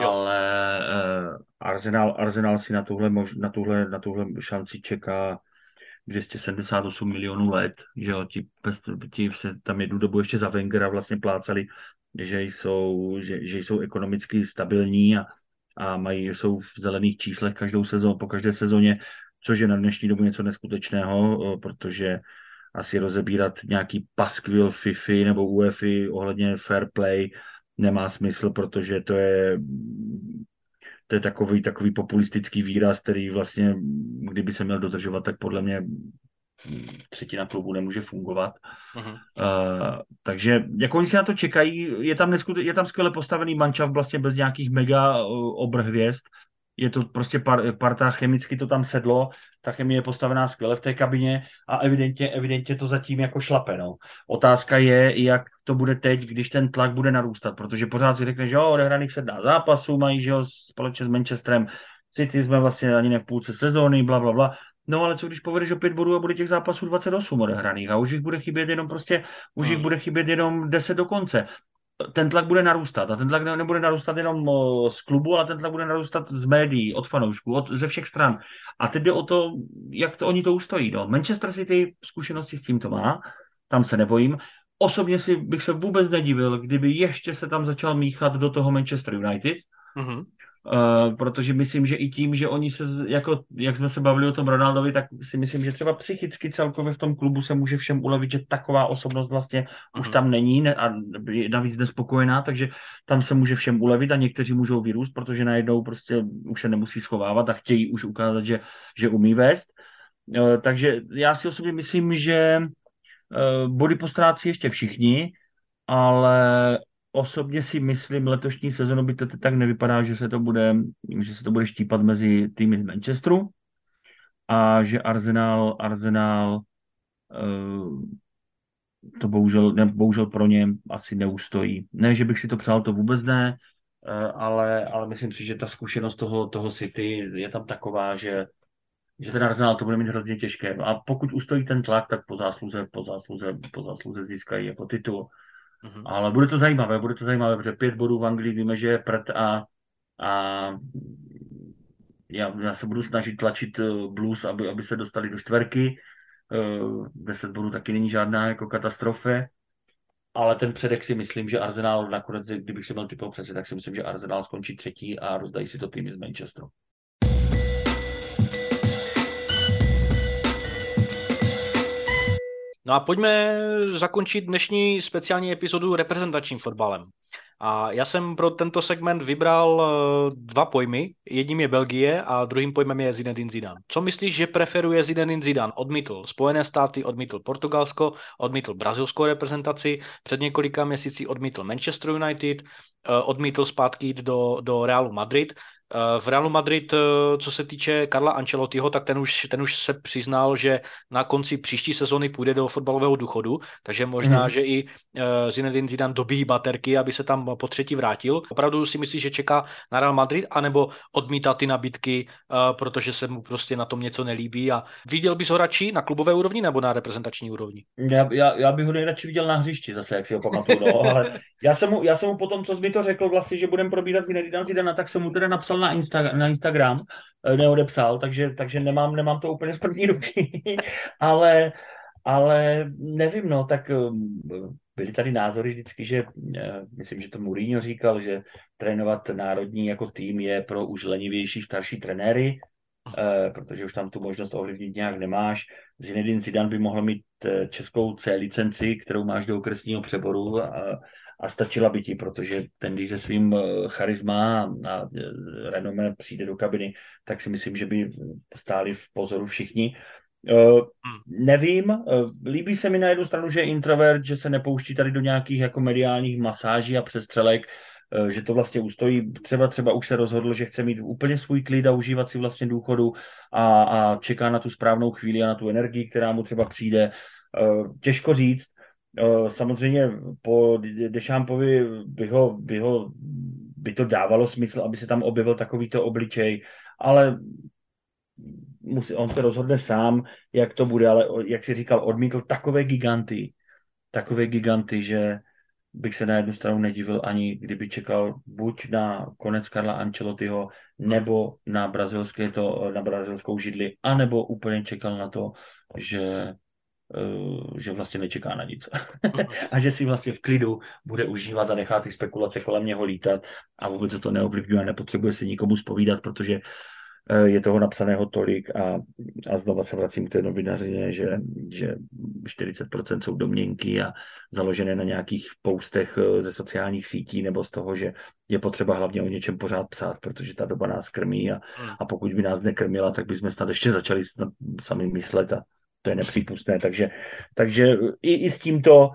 Jo. Ale uh, Arsenal, Arsenal si na tuhle, mož, na, tuhle, na tuhle šanci čeká 278 milionů let, že jo, ti, ti se tam jednu dobu ještě za Wengera vlastně plácali, že jsou, že, že jsou ekonomicky stabilní a, a mají, jsou v zelených číslech každou sezónu, po každé sezóně, což je na dnešní dobu něco neskutečného, protože asi rozebírat nějaký paskvil FIFI nebo UEFI ohledně fair play nemá smysl, protože to je to je takový, takový populistický výraz, který vlastně, kdyby se měl dodržovat, tak podle mě třetina klubu nemůže fungovat. Uh-huh. Uh, takže jako oni si na to čekají, je tam, neskute, je tam skvěle postavený mančav vlastně bez nějakých mega uh, obrhvězd, je to prostě par, parta, chemicky to tam sedlo, ta chemie je postavená skvěle v té kabině a evidentně, evidentně to zatím jako šlape. No. Otázka je, jak to bude teď, když ten tlak bude narůstat, protože pořád si řekne, že jo, odehraných se dá zápasů, mají, že jo, společně s Manchesterem, City jsme vlastně ani ne v půlce sezóny, bla, bla, bla. No ale co když povedeš o pět bodů a bude těch zápasů 28 odehraných a už jich bude chybět jenom prostě, už jich hmm. bude chybět jenom 10 do konce ten tlak bude narůstat. A ten tlak nebude narůstat jenom z klubu, ale ten tlak bude narůstat z médií, od fanoušků, od, ze všech stran. A teď jde o to, jak to, oni to ustojí. No. Manchester City zkušenosti s tím to má, tam se nebojím. Osobně si bych se vůbec nedivil, kdyby ještě se tam začal míchat do toho Manchester United, mm-hmm. Uh, protože myslím, že i tím, že oni se, jako, jak jsme se bavili o tom Ronaldovi, tak si myslím, že třeba psychicky celkově v tom klubu se může všem ulevit, že taková osobnost vlastně uh-huh. už mhm. tam není ne, a je navíc nespokojená, takže tam se může všem ulevit a někteří můžou vyrůst, protože najednou prostě už se nemusí schovávat a chtějí už ukázat, že, že umí vést. Uh, takže já si osobně myslím, že uh, body postrácí ještě všichni, ale osobně si myslím, letošní sezonu by to tak nevypadá, že se to bude, že se to bude štípat mezi týmy z Manchesteru a že Arsenal, Arsenal uh, to bohužel, ne, bohužel pro ně asi neustojí. Ne, že bych si to přál, to vůbec ne, uh, ale, ale myslím si, že ta zkušenost toho, toho City je tam taková, že, že ten Arsenal to bude mít hrozně těžké. No a pokud ustojí ten tlak, tak po zásluze, po zásluze, po zásluze získají jako titul. Mm-hmm. Ale bude to zajímavé, bude to zajímavé, protože pět bodů v Anglii víme, že je prd a, a já, já se budu snažit tlačit eh, Blues, aby, aby se dostali do čtverky. Uh, deset bodů taky není žádná jako katastrofe, ale ten předek si myslím, že Arsenal nakonec, kdybych si měl typovat přesně, tak si myslím, že Arsenal skončí třetí a rozdají si to týmy z Manchesteru. No a pojďme zakončit dnešní speciální epizodu reprezentačním fotbalem. A já jsem pro tento segment vybral eh, dva pojmy. Jedním je Belgie a druhým pojmem je Zinedine Zidane. Co myslíš, že preferuje Zinedine Zidane? Odmítl Spojené státy, odmítl Portugalsko, odmítl brazilskou reprezentaci, před několika měsíci odmítl Manchester United, eh, odmítl zpátky jít do, do Realu Madrid. Eh, v Realu Madrid, eh, co se týče Karla Ancelottiho, tak ten už, ten už se přiznal, že na konci příští sezóny půjde do fotbalového důchodu, takže možná, mm. že i eh, Zinedine Zidane dobíjí baterky, aby se tam po třetí vrátil. Opravdu si myslíš, že čeká na Real Madrid, anebo odmítá ty nabídky, protože se mu prostě na tom něco nelíbí a viděl bys ho radši na klubové úrovni nebo na reprezentační úrovni? Já, já, já bych ho nejradši viděl na hřišti zase, jak si ho pamatuju, no, ale já jsem mu, já jsem mu potom, co jsi mi to řekl vlastně, že budeme probírat Zinedine Zidane, tak jsem mu teda napsal na, Insta, na Instagram, eh, neodepsal, takže, takže nemám, nemám to úplně z první ruky, [LAUGHS] ale, ale nevím, no, tak eh, byly tady názory vždycky, že eh, myslím, že to Mourinho říkal, že trénovat národní jako tým je pro už lenivější starší trenéry, protože už tam tu možnost ovlivnit nějak nemáš. Zinedine Zidane by mohl mít českou C licenci, kterou máš do okresního přeboru a a stačila by ti, protože ten, když se svým eh, charisma a eh, renomé přijde do kabiny, tak si myslím, že by stáli v pozoru všichni. Uh, nevím, uh, líbí se mi na jednu stranu, že je introvert, že se nepouští tady do nějakých jako mediálních masáží a přestřelek, uh, že to vlastně ustojí. Třeba třeba už se rozhodl, že chce mít úplně svůj klid a užívat si vlastně důchodu a, a čeká na tu správnou chvíli a na tu energii, která mu třeba přijde. Těžko říct, Samozřejmě po Dešampovi by, ho, by, ho, by to dávalo smysl, aby se tam objevil takovýto obličej, ale musí, on se rozhodne sám, jak to bude, ale jak si říkal, odmítl takové giganty, takové giganty, že bych se na jednu stranu nedivil ani, kdyby čekal buď na konec Karla Ancelottiho, nebo na, brazilské to, na brazilskou židli, anebo úplně čekal na to, že Eh, že vlastně nečeká na nic. [LAUGHS] a že si vlastně v klidu bude užívat a nechá ty spekulace kolem něho lítat a vůbec se to neovlivňuje a nepotřebuje se nikomu spovídat, protože eh, je toho napsaného tolik a, a znova se vracím k té novinařině, že, že 40% jsou domněnky a založené na nějakých postech eh, ze sociálních sítí nebo z toho, že je potřeba hlavně o něčem pořád psát, protože ta doba nás krmí a, hmm. a pokud by nás nekrmila, tak bychom snad ještě začali sami myslet a to je nepřípustné. Takže, takže i, i s tímto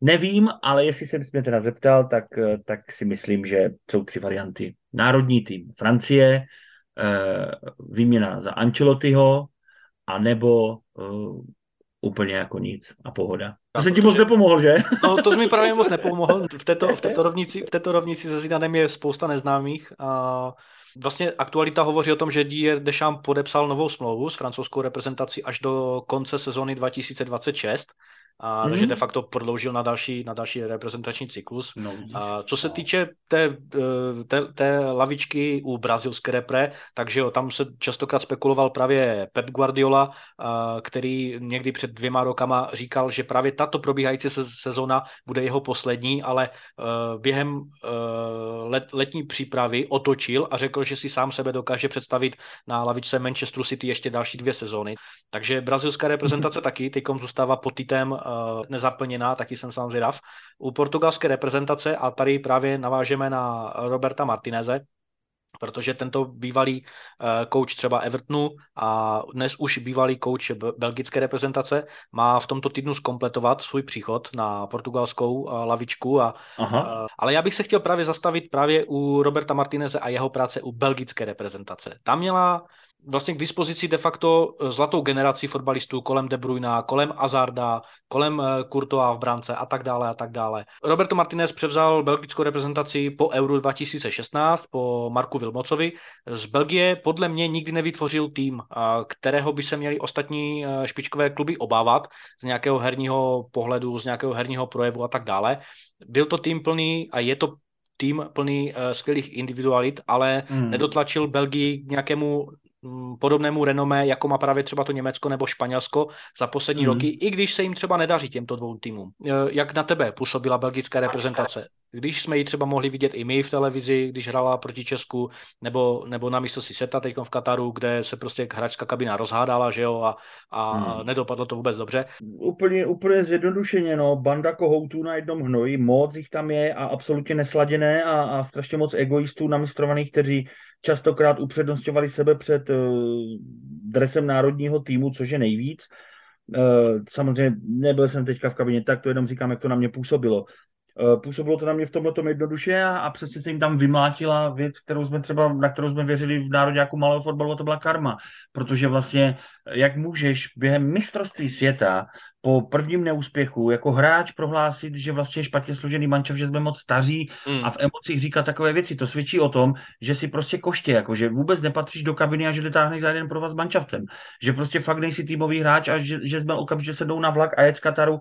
nevím, ale jestli jsem se mě teda zeptal, tak, tak si myslím, že jsou tři varianty. Národní tým Francie, eh, výměna za Ancelottiho, anebo uh, úplně jako nic a pohoda. To jsem ti moc nepomohl, že? No, to jsi mi právě moc nepomohl. V této, v této, [LAUGHS] rovnici, v této rovnici se Zidanem je spousta neznámých a Vlastně aktualita hovoří o tom, že Didier Deschamps podepsal novou smlouvu s francouzskou reprezentací až do konce sezóny 2026 a, mm. takže de facto prodloužil na další, na další reprezentační cyklus. No, a, co se týče té, eh, té, té lavičky u brazilské repre, takže jo, tam se častokrát spekuloval právě Pep Guardiola, a, který někdy před dvěma rokama říkal, že právě tato probíhající sezóna bude jeho poslední, ale uh, během uh, let, letní přípravy otočil a řekl, že si sám sebe dokáže představit na lavičce Manchesteru City ještě další dvě sezóny. Takže brazilská reprezentace taky teď zůstává pod titem nezaplněná, taky jsem sám zvědav. U portugalské reprezentace, a tady právě navážeme na Roberta Martineze, protože tento bývalý uh, coach třeba Evertonu a dnes už bývalý coach belgické reprezentace má v tomto týdnu zkompletovat svůj příchod na portugalskou uh, lavičku. A, Aha. Ale já bych se chtěl právě zastavit právě u Roberta Martineze a jeho práce u belgické reprezentace. Tam měla vlastně k dispozici de facto eh, zlatou generaci fotbalistů kolem De Bruyna, kolem Azarda, kolem Kurtoa eh, v brance a tak dále a tak dále. Roberto Martinez převzal belgickou reprezentaci po Euro 2016, po Marku Vilmocovi. Z Belgie podle mě nikdy nevytvořil tým, kterého by se měli ostatní eh, špičkové kluby obávat z nějakého herního pohledu, z nějakého herního projevu a tak dále. Byl to tým plný a je to tým plný uh, skvělých individualit, ale hmm. nedotlačil Belgii k nějakému podobnému renomé, jako má právě třeba to Německo nebo Španělsko za poslední mm. roky, i když se jim třeba nedaří těmto dvou týmům. E, jak na tebe působila belgická reprezentace? Když jsme ji třeba mohli vidět i my v televizi, když hrála proti Česku, nebo, nebo na místo si Seta teď v Kataru, kde se prostě hráčská kabina rozhádala, že jo, a, a hmm. nedopadlo to vůbec dobře. Úplně, úplně zjednodušeně, no, banda kohoutů na jednom hnoji, moc jich tam je a absolutně nesladěné a, a strašně moc egoistů namistrovaných, kteří častokrát upřednostňovali sebe před uh, dresem národního týmu, což je nejvíc. Uh, samozřejmě nebyl jsem teďka v kabině, tak to jenom říkám, jak to na mě působilo. Uh, působilo to na mě v tomhle tom jednoduše a, a přesně se jim tam vymlátila věc, kterou jsme třeba, na kterou jsme věřili v národě jako malého fotbalu, to byla karma. Protože vlastně, jak můžeš během mistrovství světa po prvním neúspěchu jako hráč prohlásit, že vlastně je špatně složený mančov, že jsme moc staří mm. a v emocích říkat takové věci. To svědčí o tom, že si prostě koště, jako že vůbec nepatříš do kabiny a že dotáhneš za jeden pro vás mančavcem. Že prostě fakt nejsi týmový hráč a že, že jsme okamžitě sedou na vlak a jet z Kataru, uh,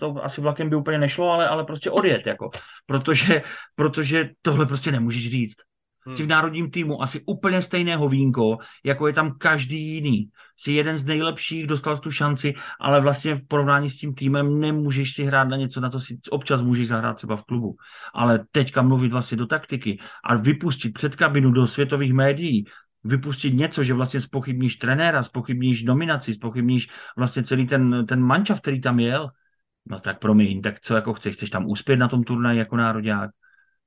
to asi vlakem by úplně nešlo, ale, ale prostě odjet, jako. Protože, protože tohle prostě nemůžeš říct hmm. jsi v národním týmu asi úplně stejného vínko, jako je tam každý jiný. Jsi jeden z nejlepších, dostal tu šanci, ale vlastně v porovnání s tím týmem nemůžeš si hrát na něco, na to si občas můžeš zahrát třeba v klubu. Ale teďka mluvit vlastně do taktiky a vypustit před kabinu do světových médií, vypustit něco, že vlastně spochybníš trenéra, spochybníš nominaci, spochybníš vlastně celý ten, ten mančav, který tam jel, no tak promiň, tak co jako chceš, chceš tam uspět na tom turnaji jako národák?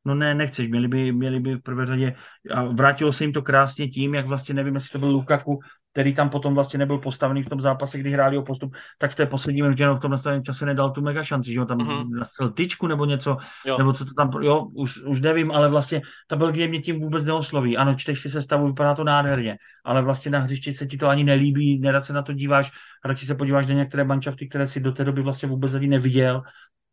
No ne, nechceš, měli by, měli by v prvé řadě, a vrátilo se jim to krásně tím, jak vlastně nevím, jestli to byl Lukaku, který tam potom vlastně nebyl postavený v tom zápase, kdy hráli o postup, tak v té poslední minutě no, v tom nastaveném čase nedal tu mega šanci, že ho tam mm-hmm. nastel tyčku nebo něco, jo. nebo co to tam, jo, už, už nevím, ale vlastně ta Belgie mě tím vůbec neosloví. Ano, čteš si sestavu, vypadá to nádherně, ale vlastně na hřišti se ti to ani nelíbí, nerad se na to díváš, radši se podíváš na některé manšafty, které si do té doby vlastně vůbec ani neviděl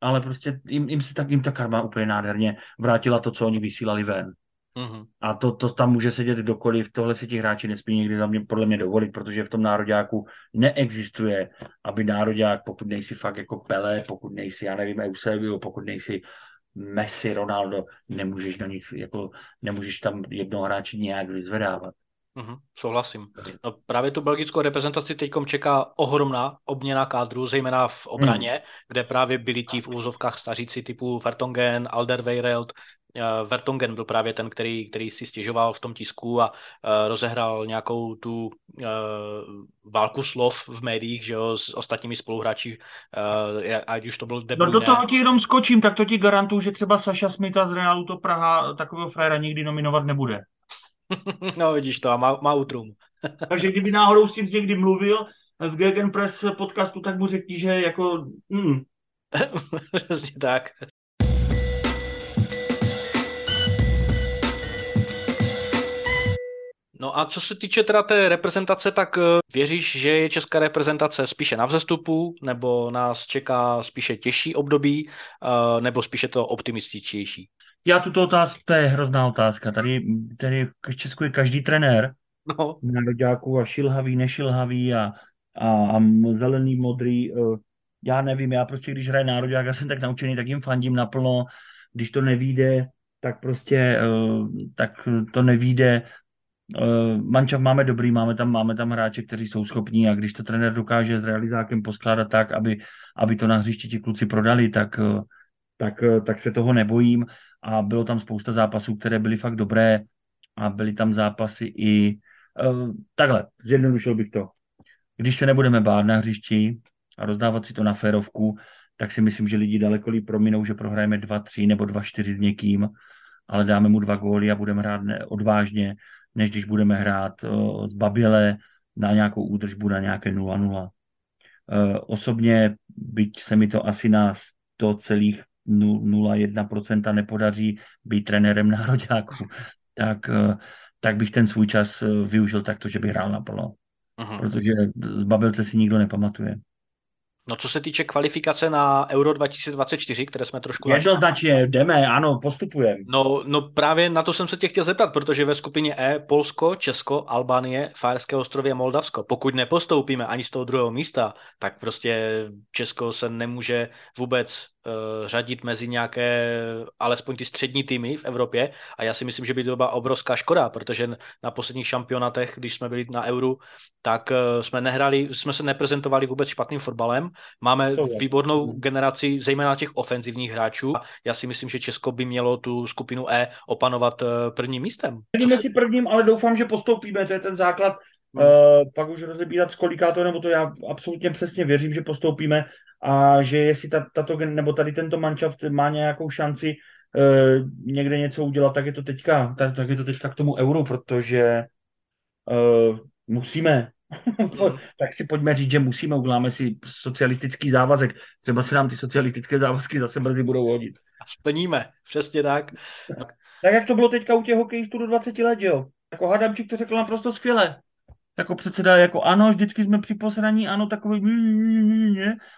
ale prostě jim, jim, si tak, jim ta karma úplně nádherně vrátila to, co oni vysílali ven. Mm-hmm. A to, to tam může sedět kdokoliv, tohle si ti hráči nesmí někdy za mě, podle mě dovolit, protože v tom nároďáku neexistuje, aby nároďák, pokud nejsi fakt jako Pele, pokud nejsi, já nevím, Eusebio, pokud nejsi Messi, Ronaldo, nemůžeš na nich, jako, nemůžeš tam jednoho hráče nějak vyzvedávat. Mm-hmm, souhlasím. No, právě tu belgickou reprezentaci teď čeká ohromná obměna kádru, zejména v obraně, mm. kde právě byli ti v úzovkách staříci typu Vertongen, Alderweireld. Uh, Vertongen byl právě ten, který, který si stěžoval v tom tisku a uh, rozehrál nějakou tu uh, válku slov v médiích, že jo, s ostatními spoluhráči, uh, ať už to byl De No do toho ti jenom skočím, tak to ti garantuju, že třeba Saša Smita z Realu to Praha takového frajera nikdy nominovat nebude. No vidíš to, a má, má utrum. [LAUGHS] Takže kdyby náhodou s tím někdy mluvil, v Gegenpress podcastu, tak mu řekni, že jako... Hmm. [LAUGHS] Přesně tak. No a co se týče teda té reprezentace, tak eh, věříš, že je česká reprezentace spíše na vzestupu, nebo nás čeká spíše těžší období, eh, nebo spíše to optimističtější? Já tuto otázku, to je hrozná otázka. Tady, tady v Česku je každý trenér no. nároďáků a šilhavý, nešilhavý a, a, a zelený, modrý. Eh, já nevím, já prostě, když hraje nároďák, já jsem tak naučený, tak jim fandím naplno. Když to nevíde, tak prostě tak to nevíde. Uh, mančav máme dobrý, máme tam, máme tam hráče, kteří jsou schopní a když to trenér dokáže s realizákem poskládat tak, aby, aby to na hřišti ti kluci prodali, tak, tak, tak se toho nebojím a bylo tam spousta zápasů, které byly fakt dobré a byly tam zápasy i takhle, zjednodušil bych to. Když se nebudeme bát na hřišti a rozdávat si to na férovku, tak si myslím, že lidi daleko líp prominou, že prohrajeme 2-3 nebo 2-4 s někým, ale dáme mu dva góly a budeme hrát odvážně než když budeme hrát uh, z Baběle na nějakou údržbu na nějaké 0-0. Uh, osobně, byť se mi to asi na 100,01% nepodaří být trenérem [LAUGHS] nároďáků, tak, uh, tak bych ten svůj čas využil takto, že bych hrál naplno. Uh-huh. Protože z Babelce si nikdo nepamatuje. No co se týče kvalifikace na Euro 2024, které jsme trošku... Jednoznačně, jdeme, ano, postupujeme. No, no právě na to jsem se tě chtěl zeptat, protože ve skupině E Polsko, Česko, Albánie, Fajerské ostrovy a Moldavsko. Pokud nepostoupíme ani z toho druhého místa, tak prostě Česko se nemůže vůbec řadit mezi nějaké, alespoň ty střední týmy v Evropě a já si myslím, že by to byla obrovská škoda, protože na posledních šampionátech, když jsme byli na Euru, tak uh, jsme nehrali, jsme se neprezentovali vůbec špatným fotbalem. Máme výbornou mhm. generaci, zejména těch ofenzivních hráčů. Já si myslím, že Česko by mělo tu skupinu E opanovat uh, prvním místem. Nevíme si prvním, ale doufám, že postoupíme, to je ten základ. Hmm. Uh, pak už rozebírat, z kolika to, nebo to já absolutně přesně věřím, že postoupíme a že jestli tato, nebo tady tento manšaft má nějakou šanci uh, někde něco udělat, tak je to teďka, tak, tak je to teďka k tomu euru, protože uh, musíme. [LAUGHS] tak si pojďme říct, že musíme, uděláme si socialistický závazek. Třeba se nám ty socialistické závazky zase brzy budou hodit. A splníme, přesně tak. tak jak to bylo teďka u těch hokejistů do 20 let, jo? Jako Hadamčík to řekl naprosto skvěle jako předseda, jako ano, vždycky jsme při posraní, ano, takový,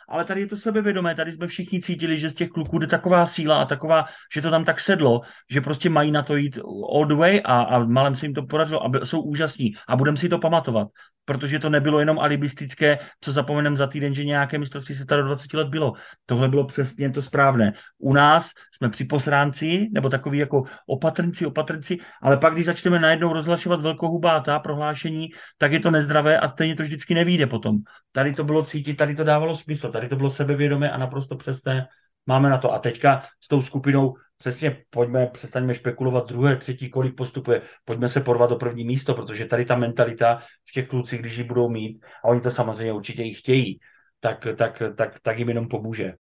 ale tady je to sebevědomé, tady jsme všichni cítili, že z těch kluků jde taková síla a taková, že to tam tak sedlo, že prostě mají na to jít all the way a, a malem se jim to podařilo a jsou úžasní a budeme si to pamatovat protože to nebylo jenom alibistické, co zapomenem za týden, že nějaké mistrovství se tady do 20 let bylo. Tohle bylo přesně to správné. U nás jsme při posránci, nebo takový jako opatrnci, opatrnci, ale pak, když začneme najednou rozhlašovat velkohubátá prohlášení, tak je to nezdravé a stejně to vždycky nevíde potom. Tady to bylo cítit, tady to dávalo smysl, tady to bylo sebevědomé a naprosto přesné. Máme na to. A teďka s tou skupinou přesně pojďme, přestaňme špekulovat druhé, třetí, kolik postupuje, pojďme se porvat do první místo, protože tady ta mentalita v těch klucích, když ji budou mít, a oni to samozřejmě určitě i chtějí, tak, tak, tak, tak jim jenom pomůže.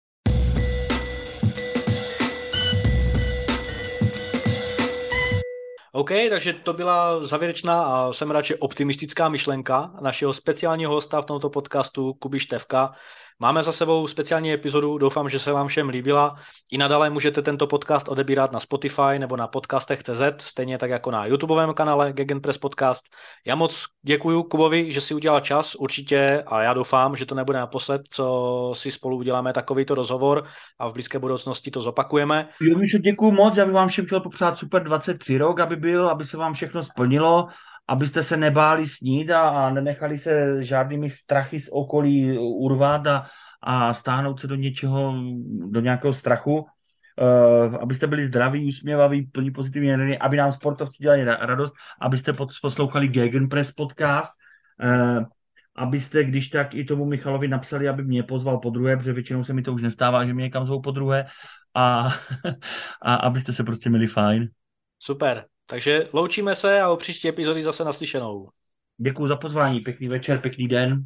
OK, takže to byla závěrečná a jsem že optimistická myšlenka našeho speciálního hosta v tomto podcastu Kuby Števka. Máme za sebou speciální epizodu, doufám, že se vám všem líbila. I nadále můžete tento podcast odebírat na Spotify nebo na podcastech.cz, stejně tak jako na YouTubeovém kanále Gegenpress Podcast. Já moc děkuji Kubovi, že si udělal čas určitě a já doufám, že to nebude naposled, co si spolu uděláme takovýto rozhovor a v blízké budoucnosti to zopakujeme. Jo, Míšo, děkuji moc, já bych vám všem chtěl popřát super 23 rok, aby byl, aby se vám všechno splnilo abyste se nebáli snít a, a nenechali se žádnými strachy z okolí urvat a, a stáhnout se do něčeho, do nějakého strachu, uh, abyste byli zdraví, usměvaví, plní pozitivní energie, aby nám sportovci dělali radost, abyste poslouchali Gegenpress podcast, uh, abyste, když tak i tomu Michalovi napsali, aby mě pozval po druhé, protože většinou se mi to už nestává, že mě někam zvou po druhé, a, [LAUGHS] a abyste se prostě měli fajn. Super. Takže loučíme se a o příští epizody zase naslyšenou. Děkuji za pozvání, pěkný večer, pěkný den.